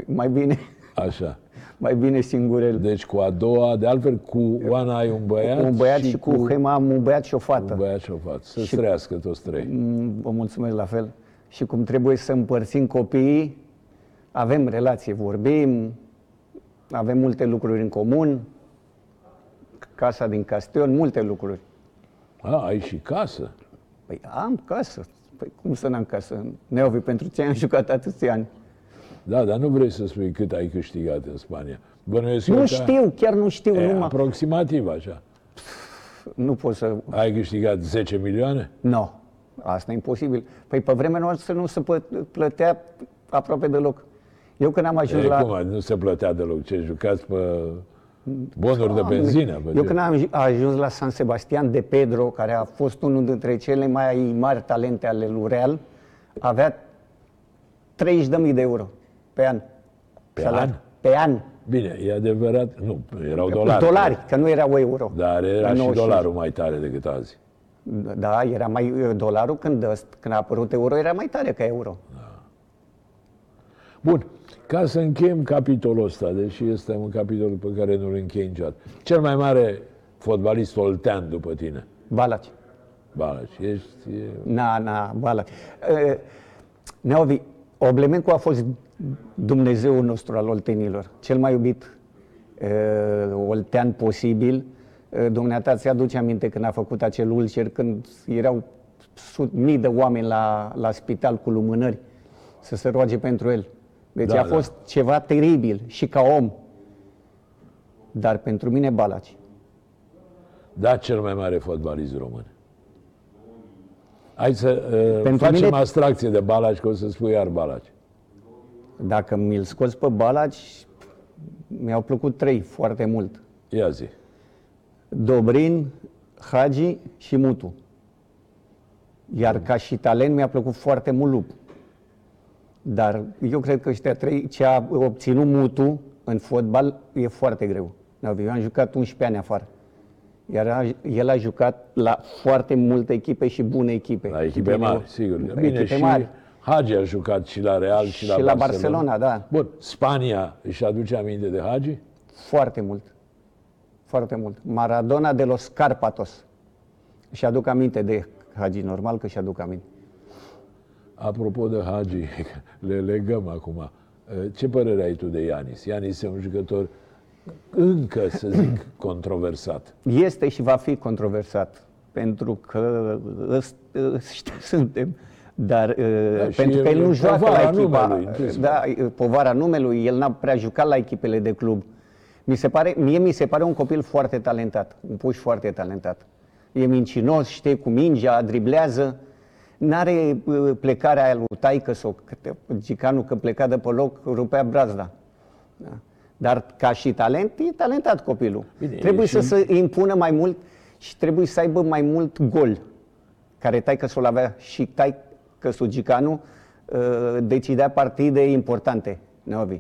Mai bine, Așa. [laughs] mai bine singurel. Deci cu a doua, de altfel cu Oana ai un băiat, un băiat și, cu Hema am un băiat și o fată. un băiat și o fată. Să Și- trăiască toți trei. Mm, Vă mulțumesc la fel. Și cum trebuie să împărțim copiii, avem relație, vorbim, avem multe lucruri în comun, casa din Castion, multe lucruri. A, ai și casă. Păi am casă. Păi cum să n-am casă? Neovi, pentru ce am [laughs] jucat atâția ani? Da, dar nu vrei să spui cât ai câștigat în Spania. Bănuiesc eu Nu că- știu, chiar nu știu. E, nu, mă, aproximativ așa. nu pot să... Ai câștigat 10 milioane? Nu, asta e imposibil. Păi pe vremea noastră nu se pă- plătea aproape deloc. Eu când am ajuns E, la... cum, nu se plătea deloc. Ce, jucați pe bonuri de Doamne, benzină? Pe Eu ce? când am ajuns la San Sebastian de Pedro, care a fost unul dintre cele mai mari talente ale lui Real, avea 30.000 de euro pe an. Pe Salariu. an? Pe an. Bine, e adevărat. Nu, erau dolari. Dolari, că nu erau euro. Dar La era și 95. dolarul mai tare decât azi. Da, era mai dolarul când, ăst- când a apărut euro, era mai tare ca euro. Bun, ca să încheiem capitolul ăsta, deși este un capitol pe care nu-l închei niciodată. Cel mai mare fotbalist oltean după tine, Balaci. Balaci, ești... e- Na, na, Balaci. Uh, Neovi, Oblemencu a fost Dumnezeul nostru al oltenilor, cel mai iubit uh, oltean posibil. Uh, dumneata ți-aduce aminte când a făcut acel ulcer, când erau sut, mii de oameni la, la spital cu lumânări să se roage pentru el. Deci Da, a da. fost ceva teribil și ca om. Dar pentru mine Balaci. Da, cel mai mare fotbalist român. Hai să uh, Pentru facem mine- abstracție de Balaci, că o să spui iar Balaci. Dacă mi-l scoți pe Balaci, mi-au plăcut trei foarte mult. Ia zi. Dobrin, Hagi și Mutu. Iar ca și talent mi-a plăcut foarte mult Lup. Dar eu cred că ăștia trei, ce a obținut Mutu în fotbal e foarte greu. Eu am jucat 11 ani afară. Iar a- el a jucat la foarte multe echipe și bune echipe. La echipe Bine, mari, sigur. la Bine, echipe și mari. Hagi a jucat și la Real și, Și la Barcelona, da. Bun, Spania își aduce aminte de Hagi? Foarte mult. Foarte mult. Maradona de los Carpatos. Și aduc aminte de Hagi, normal că și aduc aminte. Apropo de Hagi, [laughs] le legăm acum. Ce părere ai tu de Ianis? Ianis e un jucător încă, să zic, [clears throat] controversat. Este și va fi controversat, pentru că ăst- ăștia [laughs] suntem. Dar Da, da, și pentru e- că el e nu joacă povara la echipa, numelui, întâi. da, e povara numelui, el n-a prea jucat la echipele de club. Mi se pare, mie mi se pare un copil foarte talentat, un puș foarte talentat. E mincinos, știe cu mingea, driblează, n-are uh, plecarea aia lui taică sau Gicanu că pleca de pe loc, rupea brazda. Da. Dar ca și talent, e talentat copilul. Bine, trebuie e să și- se impună mai mult și trebuie să aibă mai mult gol. Care tai că l avea și tai că Gicanu uh, decidea partide importante, Neovi,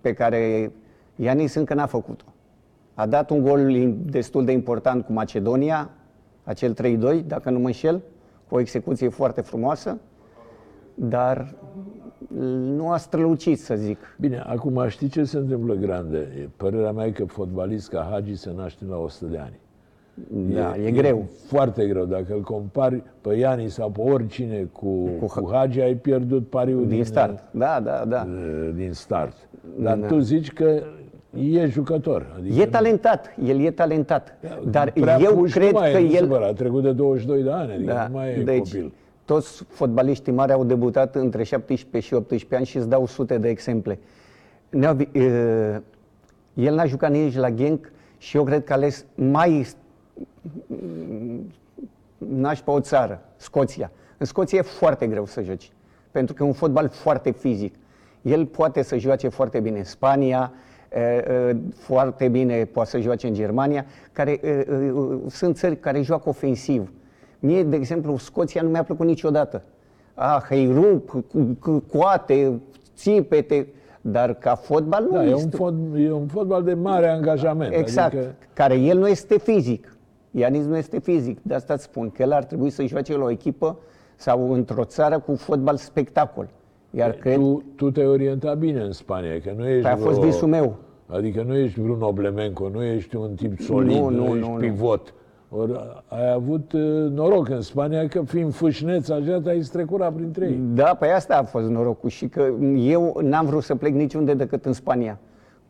pe care Ianis încă n-a făcut-o. A dat un gol im- destul de important cu Macedonia, acel 3-2, dacă nu mă înșel, cu o execuție foarte frumoasă, dar nu a strălucit, să zic. Bine, acum știi ce se întâmplă grande? E Părerea mea e că fotbalist ca Hagi se naște la 100 de ani. Da, e, greu. Foarte greu. Dacă îl compari pe Iani sau pe oricine cu, Cu cu, Hagi, ai pierdut pariul Din start. Da, da, da. uh, Din start. Dar Da. tu zici că e jucător. Adică E talentat, el e talentat. Dar prea eu puș cred nu mai că e, nu el... supăra, a trecut de 22 de ani, adică Da, nu mai e deci, copil. toți fotbaliștii mari au debutat între 17 și 18 ani și îți dau sute de exemple. Neovi, uh, el n-a jucat nici la Genk și eu cred că a ales mai naș pe o țară, Scoția. În Scoția e foarte greu să joci, pentru că e un fotbal foarte fizic. El poate să joace foarte bine în Spania, e, e, foarte bine poate să joace în Germania, care e, e, sunt țări care joacă ofensiv. Mie, de exemplu, Scoția nu mi-a plăcut niciodată. Ah, heirup, cu- cu- coate, țipete, dar ca fotbal nu Da, e mi un, se- fot, e un fotbal de mare angajament. Exact, Adică, care el nu este fizic. Ianis nu este fizic, de asta îți spun că el ar trebui să joace la o echipă sau într-o țară cu fotbal spectacol. Iar cred tu, tu te-ai orientat bine în Spania, că nu ești că a fost vreo- visul meu. Adică nu ești vreun Oblemenco, nu ești un tip solid, Nu, nu, nu, ești nu, nu. pivot. Ori ai avut uh, noroc în Spania că fiind fâșneț așa te-ai strecurat printre ei. Da, pe asta a fost norocul și că eu n-am vrut să plec niciunde decât în Spania.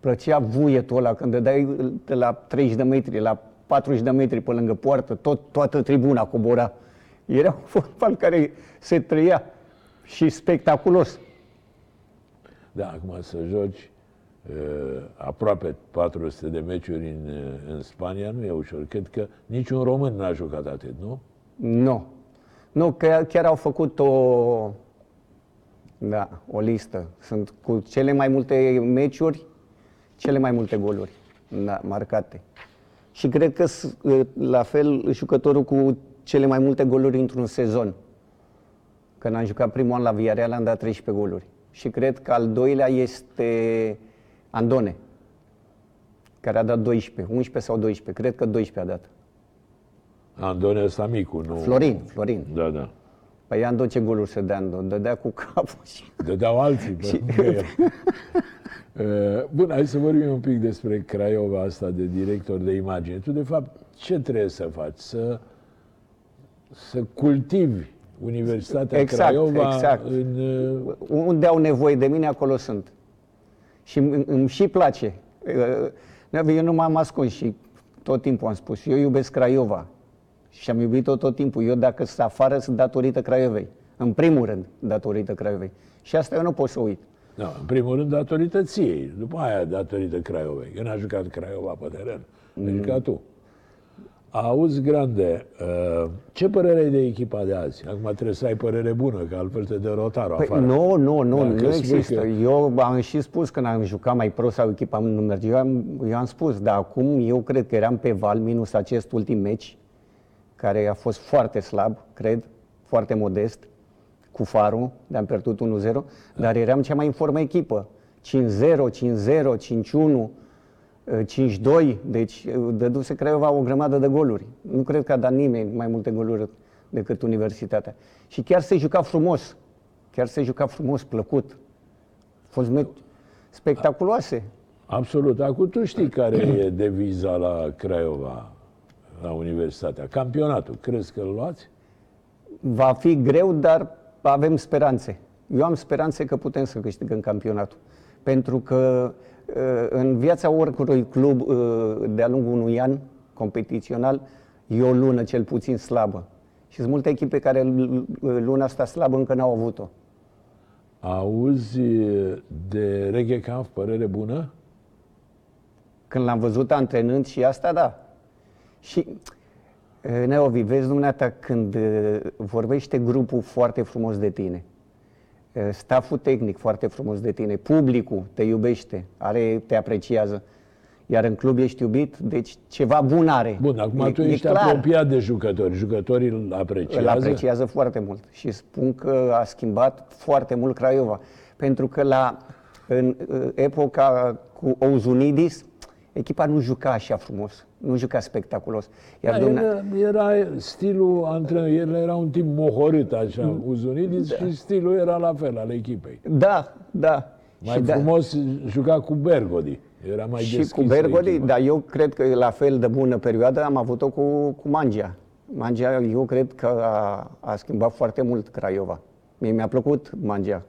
Plăcea vuietul ăla când dai de la 30 de metri, la 40 de metri pe lângă poartă, tot, toată tribuna cobora. Era un fotbal care se trăia și spectaculos. Da, acum să joci uh, aproape 400 de meciuri în, uh, în Spania nu e ușor. Cred că niciun român n-a jucat atât, nu? Nu. Nu, că chiar au făcut o, da, o listă. Sunt cu cele mai multe meciuri, cele mai multe goluri da, marcate. Și cred că s- la fel jucătorul cu cele mai multe goluri într-un sezon. Când am jucat primul an la Villarreal am dat 13 goluri. Și cred că al doilea este Andone, care a dat 12, 11 sau 12. Cred că 12 a dat. Andone ăsta micu, nu? Florin, Florin. Da, da. Păi Ando ce goluri se dea Ando? Dădea cu capul și... Dădeau alții pe [laughs] lângă el. Uh, Bun, hai să vorbim un pic despre Craiova asta de director de imagine. Tu, de fapt, ce trebuie să faci? Să, să cultivi Universitatea Exact, Craiova exact. în... uh, Unde au nevoie de mine, acolo sunt. Și îmi, îmi și place. Uh, Eu nu m-am ascuns și tot timpul am spus, eu iubesc Craiova. Și am iubit-o tot timpul. Eu dacă sunt afară, sunt datorită Craiovei. În primul rând, datorită Craiovei. Și asta eu nu pot să uit. No, în primul rând datorită ției, după aia datorită Craiovei. Că n-a jucat Craiova pe teren, mm. ai jucat tu. Auzi, Grande, uh, ce părere ai de echipa de azi? Acum trebuie să ai părere bună, că altfel te dă rotarul Păi, afară. nu, nu, nu, Da, nu că spui există. că- Eu am și spus când am jucat mai pro sau echipa nu merge. Eu am, eu am spus, dar acum eu cred că eram pe val, minus acest ultim meci, care a fost foarte slab, cred, foarte modest, cu farul, de am pierdut 1-0, dar eram cea mai în formă echipă. 5-0, 5-0, 5-1, eh, 5-2, deci eh, dăduse Craiova o grămadă de goluri. Nu cred că a dat nimeni mai multe goluri decât Universitatea. Și chiar se juca frumos, chiar se juca frumos, plăcut. A fost meci spectaculoase. Absolut. Acum tu știi care e deviza la Craiova, la Universitatea. Campionatul. Crezi că îl luați? Va fi greu, dar avem speranțe. Eu am speranțe că putem să câștigăm campionatul. Pentru că uh, în viața oricărui club uh, de-a lungul unui an competițional e o lună cel puțin slabă. Și sunt multe echipe care l- luna asta slabă încă n-au avut-o. Auzi de Reghe Camp, părere bună? Când l-am văzut antrenând și asta, da. Și, uh, Neovi, vezi dumneata când uh, vorbește grupul foarte frumos de tine. Uh, Staful tehnic foarte frumos de tine, publicul te iubește, are, te apreciază. Iar în club ești iubit, deci ceva bun are. Bun, acum e, tu e ești clar. apropiat de jucători. Jucătorii îl apreciază. Îl apreciază foarte mult și spun că a schimbat foarte mult Craiova. Pentru că la, în uh, epoca cu Ouzunidis, echipa nu juca așa frumos, nu juca spectaculos. Iar Da, domne- era, era stilul antrenorului, el era un tip mohorât așa, Mm. Uzunidis și stilul era la fel al echipei. da, da. Mai și da, frumos juca cu Bergodi. Era mai și deschis cu Bergodi, echipa. dar eu cred că la fel de bună perioadă am avut-o cu, cu Mangia. Mangia, eu cred că a, a schimbat foarte mult Craiova. Mie mi-a plăcut Mangia.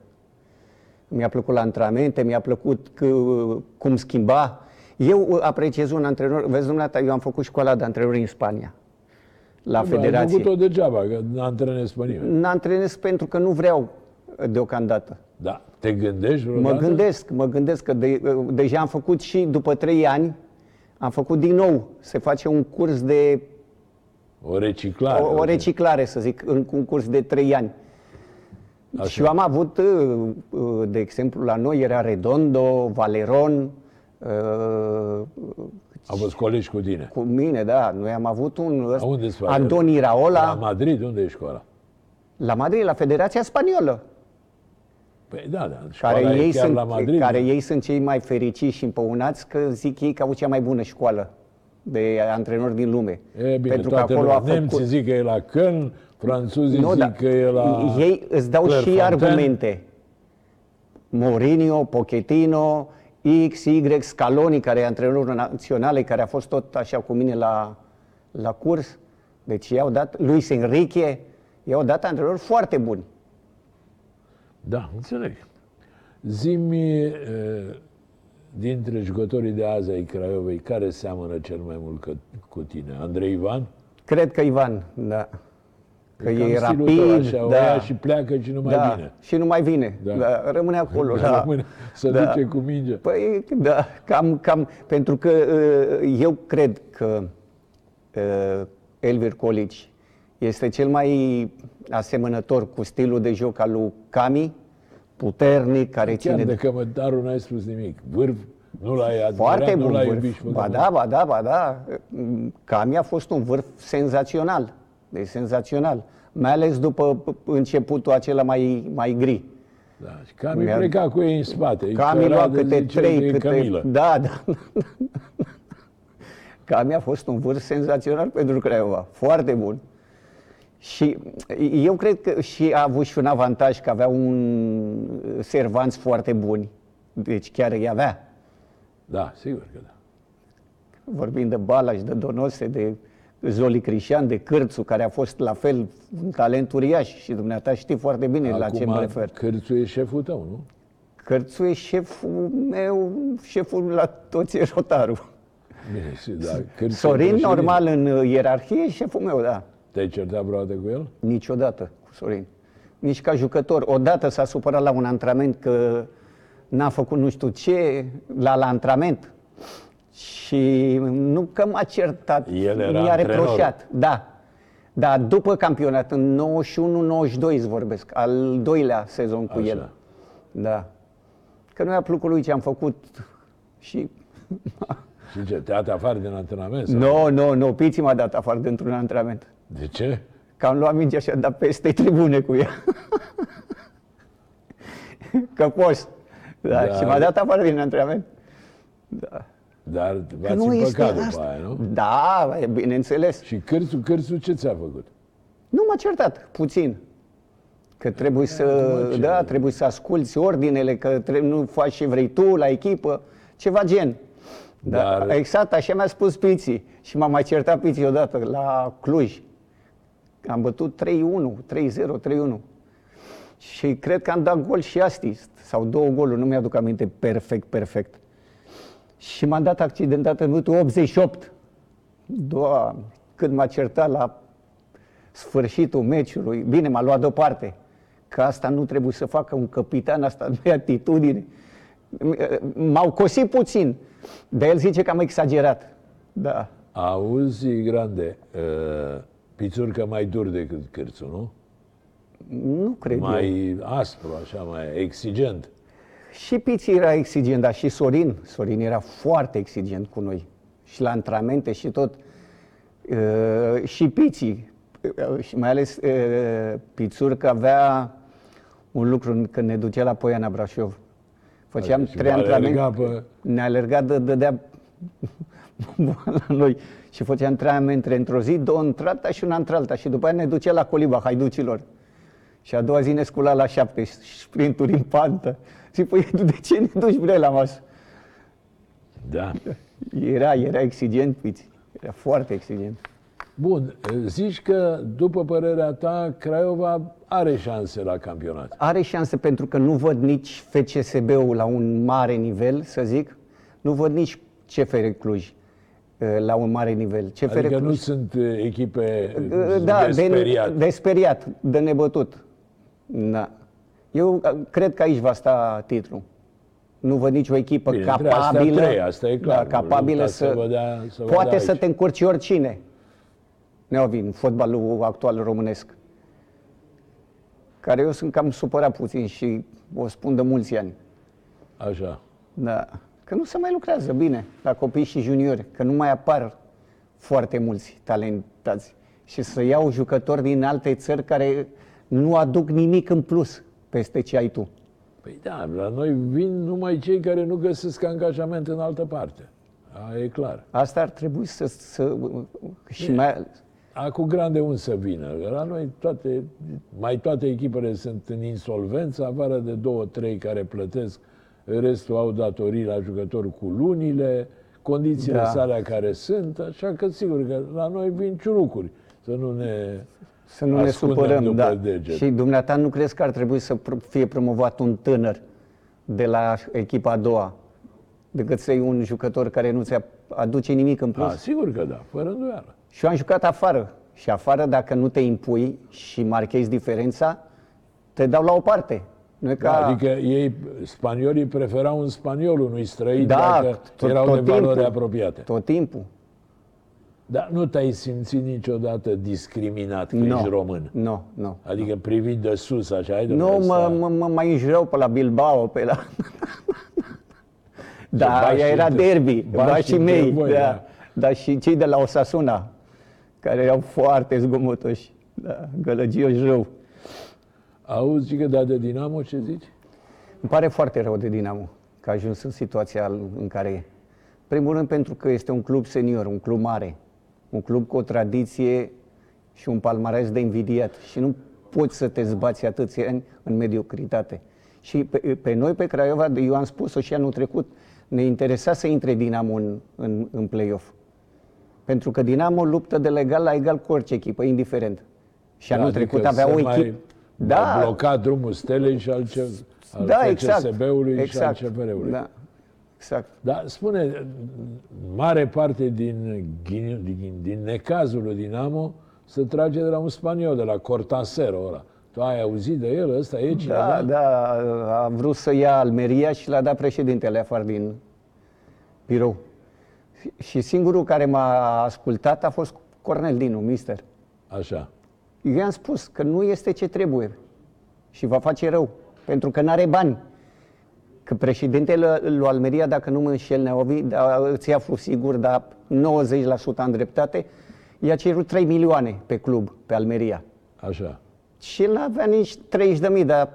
Mi-a plăcut la antrenamente, mi-a plăcut că, cum schimba. Eu apreciez un antrenor, vezi dumneata, eu am făcut școala de antrenori în Spania, la Ai federație. făcut-o degeaba, că nu antrenezi pe nimeni. N-antrenez pentru că nu vreau deocamdată. Da. Te gândești Mă vreodată? gândesc, mă gândesc că de, deja am făcut și după trei ani, am făcut din nou, se face un curs de, O reciclare. o, o reciclare, să zic, în un curs de trei ani. Așa. Și eu am avut, uh, uh, de exemplu, la noi era Redondo, Valeron, uh, Au fost colegi cu tine. cu mine, da, noi am avut un ăsta, Unde se face? Andoni La Raola, Madrid, unde e școala? la Madrid, la Federația Spaniolă. Păi da, da. Școala care e ei, chiar sunt, la Madrid. care ei sunt cei mai fericiți și împăunați că zic ei că au cea mai bună școală de antrenori din lume. E bine, Pentru că toate acolo a lumea. Nemții făcut... zic că e la Köln, francuzii Nu, zic da, că e la ei îți dau și Clairefontaine. argumente. Mourinho, Pochettino, X, Y, Scaloni, care e antrenorul național, care a fost tot așa cu mine la, la curs. Deci i-au dat, Luis Enrique, i-au dat antrenori foarte buni. Da, înțeleg. Zimi, e, dintre jucătorii de azi ai Craiovei, care seamănă cel mai mult că, cu tine? Andrei Ivan? Cred că Ivan, da. Că cam e stilul rapid, tău, așa, o da. ia și pleacă și nu mai da, vine. și nu mai vine. Da. Da. rămâne acolo. Da, [laughs] Da, rămâne, se da. duce cu mingea. Păi, da, cam, cam, pentru că uh, eu cred că uh, Elvir Colici este cel mai asemănător cu stilul de joc al lui Cami, puternic, care Chiar ține de cămătarul n-ai spus nimic. Vârf, nu l-ai admirat, foarte nu bun l-ai vârf. iubit și Ba făcut da, ba da, ba da. Cami a fost un vârf senzațional. Deci senzațional. Mai ales după începutul acela mai, mai gri. Da, și Cami Mi-a- pleca cu ei în spate. Îi Cami căra lua de câte zice că trei, e câte... Camilă. Da, da. [laughs] Cami a fost un vârf senzațional pentru Craiova. Foarte bun. Și eu cred că și a avut și un avantaj că avea un servanți foarte buni. Deci chiar îi avea. Da, sigur că da. Vorbim de Balaj, de Donose, de Zoli Crișan, de Cârțu, care a fost la fel un talent uriaș și dumneata știi foarte bine la ce mă refer. Cârțu e șeful tău, nu? Cârțu e șeful meu, șeful la toți e rotarul. Bine, și da. Cârțu e Sorin, președinte. normal, în uh, ierarhie, e șeful meu, da. Te-ai certat vreodată cu el? Niciodată cu Sorin. Nici ca jucător. Odată s-a supărat la un antrenament că n-a făcut nu știu ce, la, la antrenament. Și nu că m-a certat, El era mi-a antrenor. reproșat. Da. Dar după campionat, în 91-92 îți vorbesc, al doilea sezon cu Așa. el. Da. Că nu i-a plăcut lui ce am făcut și... [laughs] Și ce, te-a dat afară din antrenament? sau? Nu, nu, nu, Piții m-a dat afară dintr-un antrenament. De ce? Că am luat mingea și am dat peste tribune cu ea. [laughs] Că poți. Da, Da. Și m-a dat afară din antrenament. Da. Dar Că v-ați împăcat după aia, nu? Da, e, bineînțeles. Și Cârțu, Cârțu ce ți-a făcut? Nu m-a certat, puțin. Că trebuie să, mă, ce- da, trebuie să asculți ordinele, că trebuie, nu faci ce vrei tu la echipă, ceva gen. Da, Dar- Exact, așa mi-a spus Piții. Și m-a mai certat Piții odată la Cluj. Am bătut 3-1, 3-0, 3-1. Și cred că am dat gol și asist, sau două goluri, nu mi-aduc aminte perfect, perfect. Și m-am dat accidentat în minutul 88. Doamne, cât m-a certat la sfârșitul meciului. Bine, m-a luat deoparte. Că asta nu trebuie să facă un capitan, asta nu e atitudine. M-au cosit puțin, dar el zice că am exagerat. Da. Auzi, grande, uh, pițurcă mai dur decât Cârțu, nu? Nu cred eu. mai aspru, așa, mai exigent. Și Piți era exigent, dar și Sorin. Sorin era foarte exigent cu noi. Și la antrenamente și tot. Uh, și Piții. Uh, și mai ales uh, Pițurcă avea un lucru când ne ducea la Poiana Brașov. Făceam Și trei vă alerga antrenamente. pe- Ne alerga, dă, dădea la noi. Și făceam antrenamente într-o zi, două într-alta și una într-alta. Și după aia ne ducea la Coliba, haiducilor. Și a doua zi ne scula la șapte, sprinturi în pantă. Zic, păi de ce ne duci bre la masă? Da. Era, era exigent, Piți. Era foarte exigent. Bun, zici că, după părerea ta, Craiova are șanse la campionat. Are șanse pentru că nu văd nici FCSB-ul la un mare nivel, să zic. Nu văd nici CFR Cluj eh, la un mare nivel. CFR Adică Cluj, nu sunt uh, echipe Eh, da, de de, speriat. de speriat, de nebătut. Da. Eu eh, cred că aici va sta titlul. Nu văd nicio echipă Bine, între astea capabilă, trei, asta e clar. da, capabilă Lupta să, se va dea- se va poate dea să aici. te încurci oricine. Neovin, fotbalul actual românesc. Care eu sunt cam supărat puțin și o spun de mulți ani. Așa. Da. Că nu se mai lucrează bine la copii și juniori, că nu mai apar foarte mulți talentați. Și să iau jucători din alte țări care nu aduc nimic în plus peste ce ai tu. Păi da, la noi vin numai cei care nu găsesc angajament în altă parte. A, e clar. Asta ar trebui să... să și Bine. mai ales... Acum grande un să vină. La noi toate, mai toate echipele sunt în insolvență, afară de două, trei care plătesc, restul au datorii la jucători cu lunile, condițiile Da. da. sale care sunt, așa că sigur că la noi vin ciurucuri, să nu ne Să nu ne ascundem supărăm, după da. deget. Și dumneata nu crezi că ar trebui să pro- fie promovat un tânăr de la echipa a doua, decât să iei un jucător care nu ți aduce nimic în plus? A, sigur că da, fără îndoială. Și eu am jucat afară. Și afară, dacă nu te impui și marchezi diferența, te dau la o parte. Nu e ca... Da, adică ei, spaniolii, preferau un spaniol unui străin Da, dacă tot- erau tot de valori timpul. apropiate. Tot timpul. Dar nu te-ai simțit niciodată discriminat că Nu, ești român? nu, nu. Adică privit de sus, așa, ai Nu, mă, mă, mă mai înjurau pe la Bilbao, pe la... [laughs] da, bași aia era între- derby, bași bașii între mei, voi, da. da. Dar și cei de la Osasuna, care erau foarte zgomotoși, da, gălăgioși rău. Auzi că da de Dinamo ce zici? Îmi pare foarte rău de Dinamo că a ajuns în situația în care e. Primul rând pentru că este un club senior, un club mare, un club cu o tradiție și un palmares de invidiat și nu poți să te zbați atâția ani în mediocritate. Și pe, pe noi, pe Craiova, eu am spus-o și anul trecut, ne interesa să intre Dinamo în, în, în play-off. Pentru că Dinamo luptă de legal la egal cu orice echipă, indiferent. Și anul Adică trecut avea să o mai- echipă... a blocat drumul Stelei și al, ce, al da, exact. FCSB-ului exact. și al CFR-ului. Da, exact. Dar spune, mare parte din, ghin- din, din necazul lui Dinamo se trage de la un spaniol, de la Cortasero ăla. Tu ai auzit de el? Ăsta e cineva? Da, da, a vrut să ia Almeria și l-a dat președintele afară din birou. Și singurul care m-a ascultat a fost Cornel Dinu, mister. Așa. Eu i-am spus că nu este ce trebuie și va face rău, pentru că nu are bani. Că președintele lui Almeria, dacă nu mă înșel Neovi, da, îți aflu sigur, dar 90% am dreptate, i-a cerut 3 milioane pe club, pe Almeria. Așa. Și el avea nici 30 de mii, dar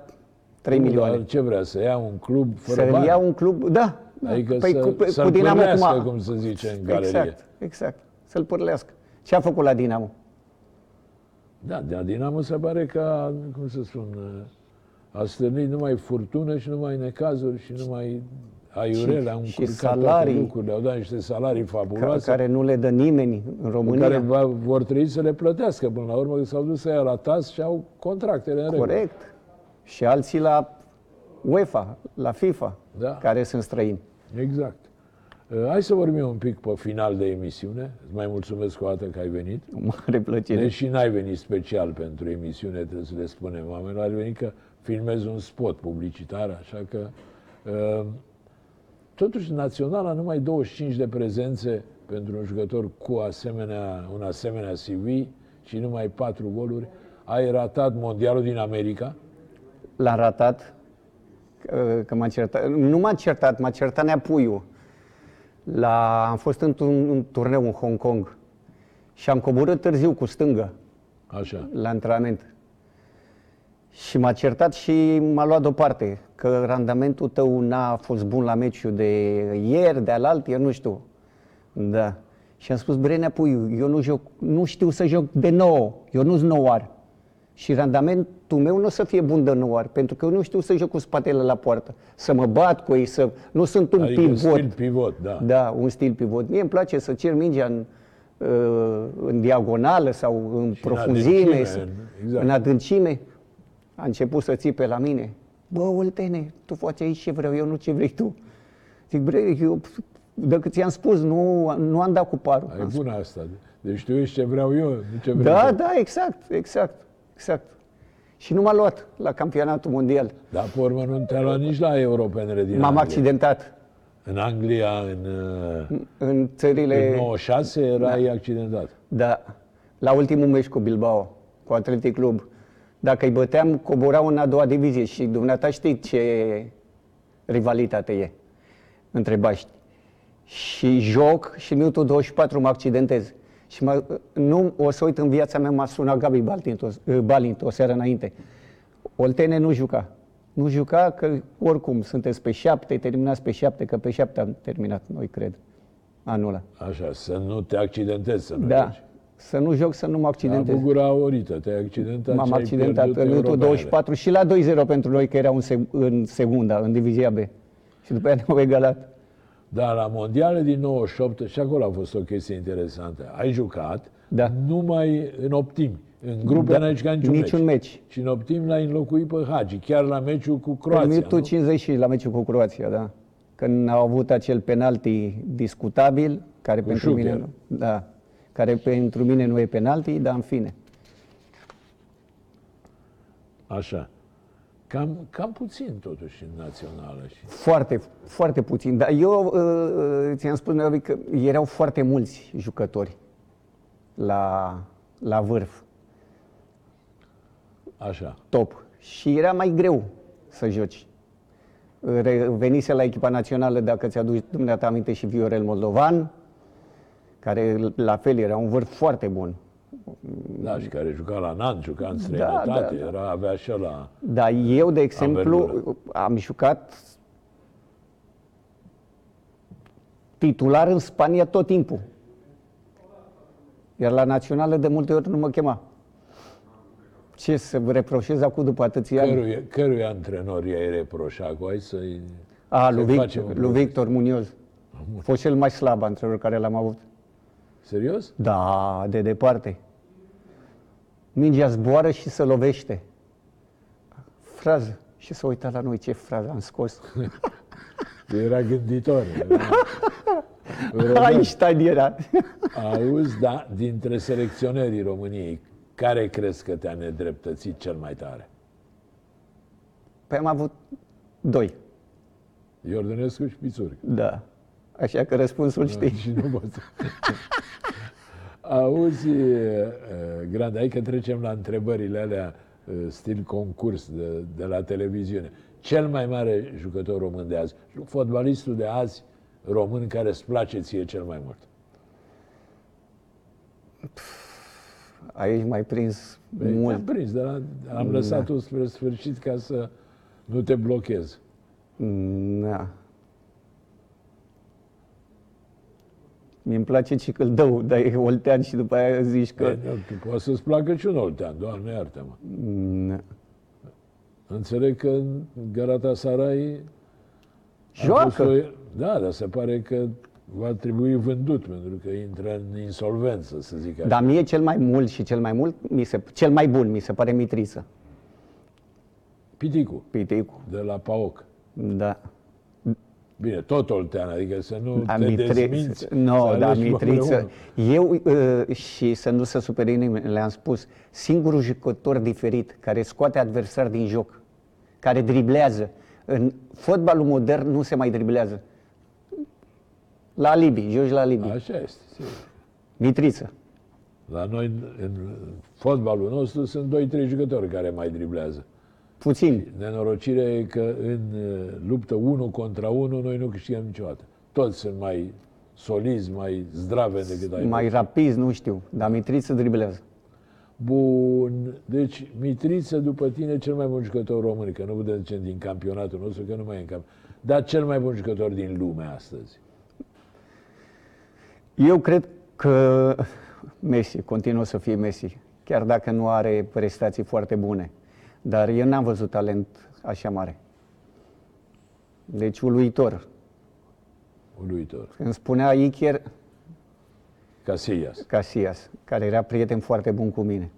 3 milioane. Dar ce vrea? Să ia un club fără Să bani? ia un club, da. da. Adică să- cu, să-l cu Dinamo pârlească, cum, a- cum se zice în galerie. Exact, exact. Să-l pârlească. Ce a făcut la Dinamo? Da, de la Dinamo se pare că, a, cum să spun, a stârnit numai furtună și numai necazuri și numai aiurele, au și încurcat toate salarii. lucrurile, au dat niște salarii Ca, fabuloase, care nu le dă nimeni în pe România. care va, vor trebui să le plătească până la urmă, că s-au dus să ia la TAS și au contractele în regulă. Corect. Și alții la UEFA, la FIFA, Da. care sunt străini. Exact. Uh, Hai să vorbim un pic pe final de emisiune. Îți mai mulțumesc o dată că ai venit. Cu mare plăcere. Deși n-ai venit special pentru emisiune, trebuie să le spunem oamenilor, ai venit că filmezi un spot publicitar, așa că... Uh, totuși, Naționala numai 25 de prezențe pentru un jucător cu asemenea, un asemenea CV și numai 4 goluri. ai ratat mondialul din America? L-am ratat, că, că m-a certat. Nu m-a certat, m-a certat Neapuiu. La, am fost într-un un turneu în Hong Kong și am coborât târziu cu stângă Așa. la antrenament. Și m-a certat și m-a luat deoparte, că randamentul tău n-a fost bun la meciul de ieri, de alalt, eu nu știu. Da. Și am spus, Brenea Puiu, eu nu, joc, nu știu să joc de nou, eu nu-s nouar. Și randamentul meu nu o să fie bun de nouar, pentru că eu nu știu să joc cu spatele la poartă, să mă bat cu ei, să... Nu sunt un Adică pivot. stil pivot, da. Da, un stil pivot. Mie îmi place să cer mingea în, uh, în diagonală sau în în profunzime, adâncime, să- în- exact. în adâncime. A început să țipe la mine. Bă, Oltene, tu faci aici ce vreau eu, nu ce vrei tu. Zic, bre, eu, dacă ți-am spus, nu, nu am dat cu parul. E Am spus, bună asta. Deci tu ești ce vreau eu, nu ce vrei da, tu. da, exact, exact, exact. Și nu m-a luat la campionatul mondial. Dar pe urmă nu te-a luat nici la europenele din M-am Anglia. accidentat În Anglia, în, uh, în țările... în 96, erai accidentat. Da, la ultimul meci cu Bilbao, cu Atletic Club. Dacă îi băteam, coborau în a doua divizie și dumneata știi ce rivalitate e între baști. Și joc și în minutul 24 mă accidentez. Și mă, nu o să uit în viața mea, m-a sunat Gabi Balint o, Balint o seară înainte. Oltene nu juca. Nu juca că oricum sunteți pe șapte, terminați pe șapte, că pe șapte am terminat noi, cred, anul ăla. Așa, să nu te accidentezi, să nu Da, joci. Să nu joc, să nu mă La accidentez. Bugura Aurită, te-ai accidentat M-am și ai accidentat pierdut în minutul europenele. 24 și la 2-0 pentru noi, că erau în, seg- în segunda, în divizia B. Și după aia ne-au egalat. Dar la mondiale din 98, și acolo a fost o chestie interesantă. Ai jucat Da. numai în optimi. În grupe Da, n-ai jucat niciun, niciun meci. Și în optimi l-ai înlocuit pe Hagi, chiar la meciul cu În Croația. minutul nu? 50 și la meciul cu Croația, da. Când au avut acel penalti discutabil, care pentru Șucher. mine, nu, da, care pentru mine nu e penalti, dar în fine. Așa. Cam, cam puțin totuși în națională. Și... Foarte, foarte puțin. Dar eu uh, uh, ți-am spus, Neovi, că erau foarte mulți jucători la, la vârf. Așa. top și era mai greu să joci. Re- Venise la echipa națională, dacă ți-aduci dumneata aminte, și Viorel Moldovan, care la fel era un vârf foarte bun. Da, și care juca la Nant, juca în străinătate, da, da. Era, avea și la... Dar eu, de exemplu, Anvergură. am jucat titular în Spania tot timpul. Iar la națională de multe ori nu mă chema. Ce să vă reproșez acum după atâția ani? Căruia, căruia antrenor i-ai reproșat cu ai să-i... A, să-i lui, facem Victor, un lui Victor Munioz. A fost cel mai slab antrenor care l-am avut. Serios? Da, de departe. Mingea zboară și se lovește. Frază. Și să uita la noi ce frază am scos. [laughs] Era gânditor. Era... [laughs] Era- Einstein era. Auzi, da, dintre selecționerii României, care crezi că te-a nedreptățit cel mai tare? Păi am avut doi. Iordănescu și Pițurc. Da. Așa că răspunsul știi. Și nu pot. să- [laughs] Auzi, e, Grand, hai că trecem la întrebările alea e, stil concurs de, de la televiziune. Cel mai mare jucător român de azi, fotbalistul de azi român care îți place ție cel mai mult. Aici mai prins Păi, Te-am mult. prins, dar am lăsat-o spre sfârșit ca să nu te blochezi. Da. Mi-mi place și că îl dău, dar e oltean și după aia zici că... Că... Nu, poate să-ți placă și un oltean, doamne iartă-mă. Da. Înțeleg că Galatasaray a Joacă. pus o- Da, dar se pare că va trebui vândut, pentru că intră în insolvență, să zic așa. Dar mie cel mai mult și cel mai mult, mi se, cel mai bun mi se pare Mitriță. Piticu, Piticu. de la PAOC. Da. Bine, tot oltean, adică să nu Da, te Mitri- dezminți. Nu, să da, alegi pe Mitriță. împreună. Eu, uh, și să nu se supere nimeni, le-am spus, singurul jucător diferit care scoate adversar din joc, care driblează. În fotbalul modern nu se mai driblează. La alibi, joci la alibi. Așa este, sigur. Mitriță. La noi, în fotbalul nostru, sunt doi, trei jucători care mai driblează. Puțin. Nenorocirea e că în uh, luptă 1 contra 1 noi nu câștigăm niciodată. Toți sunt mai solizi, mai zdrave decât ai. Mai rapid, nu știu, dar Mitriță driblează. Bun. Deci, Mitriță, după tine, cel mai bun jucător român, că nu putem zice din campionatul nostru, că nu mai e în camp. Dar cel mai bun jucător din lume astăzi. Eu cred că Messi continuă să fie Messi, chiar dacă nu are prestații foarte bune. Dar eu n-am văzut talent așa mare. Deci uluitor. Uluitor. Îmi spunea Iker Casillas. Casillas, care era prieten foarte bun cu mine.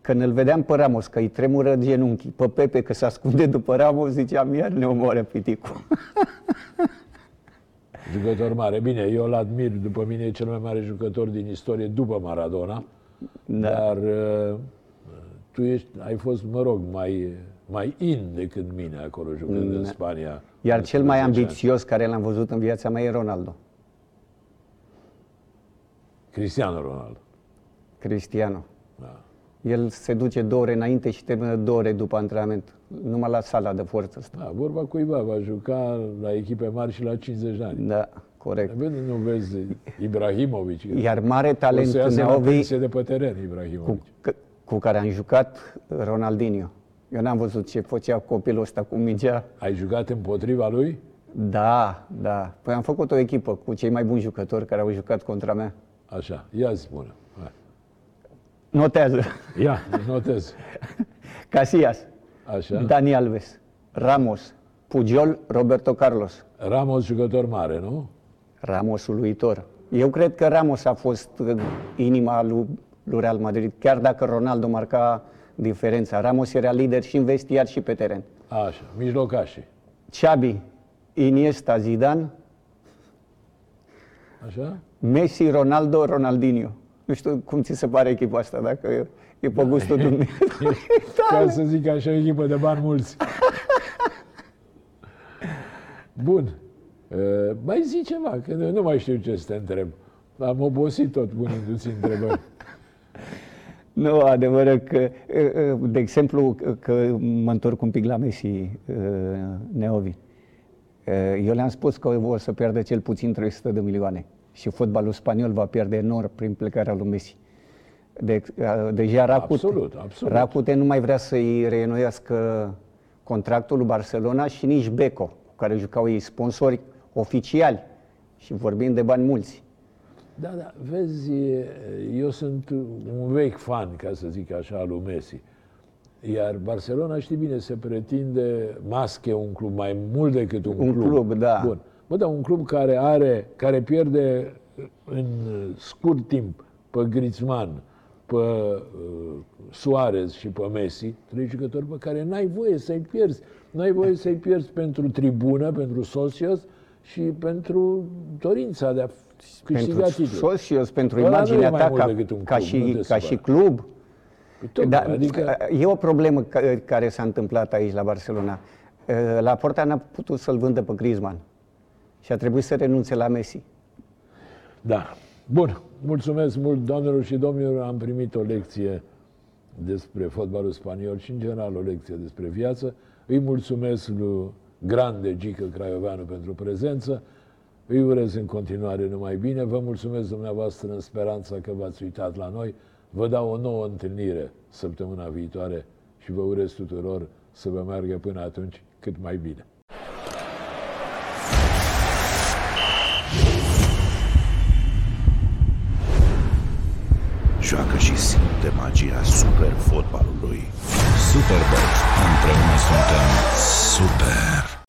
Când îl vedeam pe Ramos că îi tremură genunchii, pe Pepe că se ascunde după Ramos, ziceam, iar ne omoară piticul. [laughs] Jucător mare. Bine, eu îl admir. După mine e cel mai mare jucător din istorie după Maradona. Da. Dar uh, tu ești, ai fost, mă rog, mai, mai in decât mine acolo jucând în Spania. Iar cel mai 11 ani. ambițios care l-am văzut în viața mea e Ronaldo. Cristiano Ronaldo. Cristiano. Da. El se duce două ore înainte și termină două ore după antrenament. Numai la sala de forță asta. da, vorba cuiva, va juca la echipe mari și la 50 de ani. Da, corect. Bine, nu vezi Ibrahimovic. că Iar mare o talent să iasă la Neovi pensie de pe teren, Ibrahimovic. cu, că- cu care am jucat Ronaldinho. Eu n-am văzut ce făcea copilul ăsta cu mingea. Ai jucat împotriva lui? Da, da. Păi am făcut o echipă cu cei mai buni jucători care au jucat contra mea. Așa, ia spune. Hai. Notează. Ia, notez. [laughs] Casillas, Așa. Dani Alves, Ramos, Pujol, Roberto Carlos. Ramos jucător mare, nu? Ramos uluitor. Eu cred că Ramos a fost uh, inima lui, lui Real Madrid, chiar dacă Ronaldo marca diferența. Ramos era lider și în vestiar și pe teren. Așa, mijlocașii. Xabi, Iniesta, Zidane, Așa? Messi, Ronaldo, Ronaldinho. Nu știu cum ți se pare echipa asta, dacă e, e pe gustul dumneavoastră. [laughs] Ca să zic așa, o echipă de bani mulți. Bun. Uh, mai zi ceva, că nu- nu mai știu ce să te întreb. Am obosit tot punindu-ți întrebări. Nu, adevărul că, de exemplu, că mă întorc un pic la Messi, Neovi. Eu le-am spus că o să pierdă cel puțin 300 de milioane și fotbalul spaniol va pierde enorm prin plecarea lui Messi. De, deja Racute, Absolut, absolut. Racute nu mai vrea să-i reînnoiască contractul lui Barcelona și nici Beco, cu care jucau ei sponsori oficiali și vorbim de bani mulți. Da, da, vezi, eu sunt un vechi fan, ca să zic așa, al lui Messi. Iar Barcelona, știi bine, se pretinde masche un club mai mult decât un, Un club, da. Bun. Bă, da, un club care are, care pierde în scurt timp pe Griezmann, pe uh, Suarez și pe Messi, trei jucători pe care n-ai voie să-i pierzi. N-ai voie să-i pierzi pentru tribună, pentru socios și pentru dorința de a câștiga Pentru titlul. socios, pentru Ăla nu e imaginea mai ta mult ca, decât un ca, club, nu și, te ca și supăra. club. Tocmai, Da, adică, E o problemă ca- care s-a întâmplat aici la Barcelona. La Porta n-a putut să-l vândă pe Griezmann și a trebuit să renunțe la Messi. da. Bun, mulțumesc mult, doamnelor și domnilor. Am primit o lecție despre fotbalul spaniol și, în general, o lecție despre viață. Îi mulțumesc lui Grande Gică Craioveanu pentru prezență. Îi urez în continuare numai bine. Vă mulțumesc dumneavoastră în speranța că v-ați uitat la noi. Vă dau o nouă întâlnire săptămâna viitoare și vă urez tuturor să vă meargă până atunci cât mai bine. Joacă și simte magia super fotbalului. Superbox. Împreună suntem super.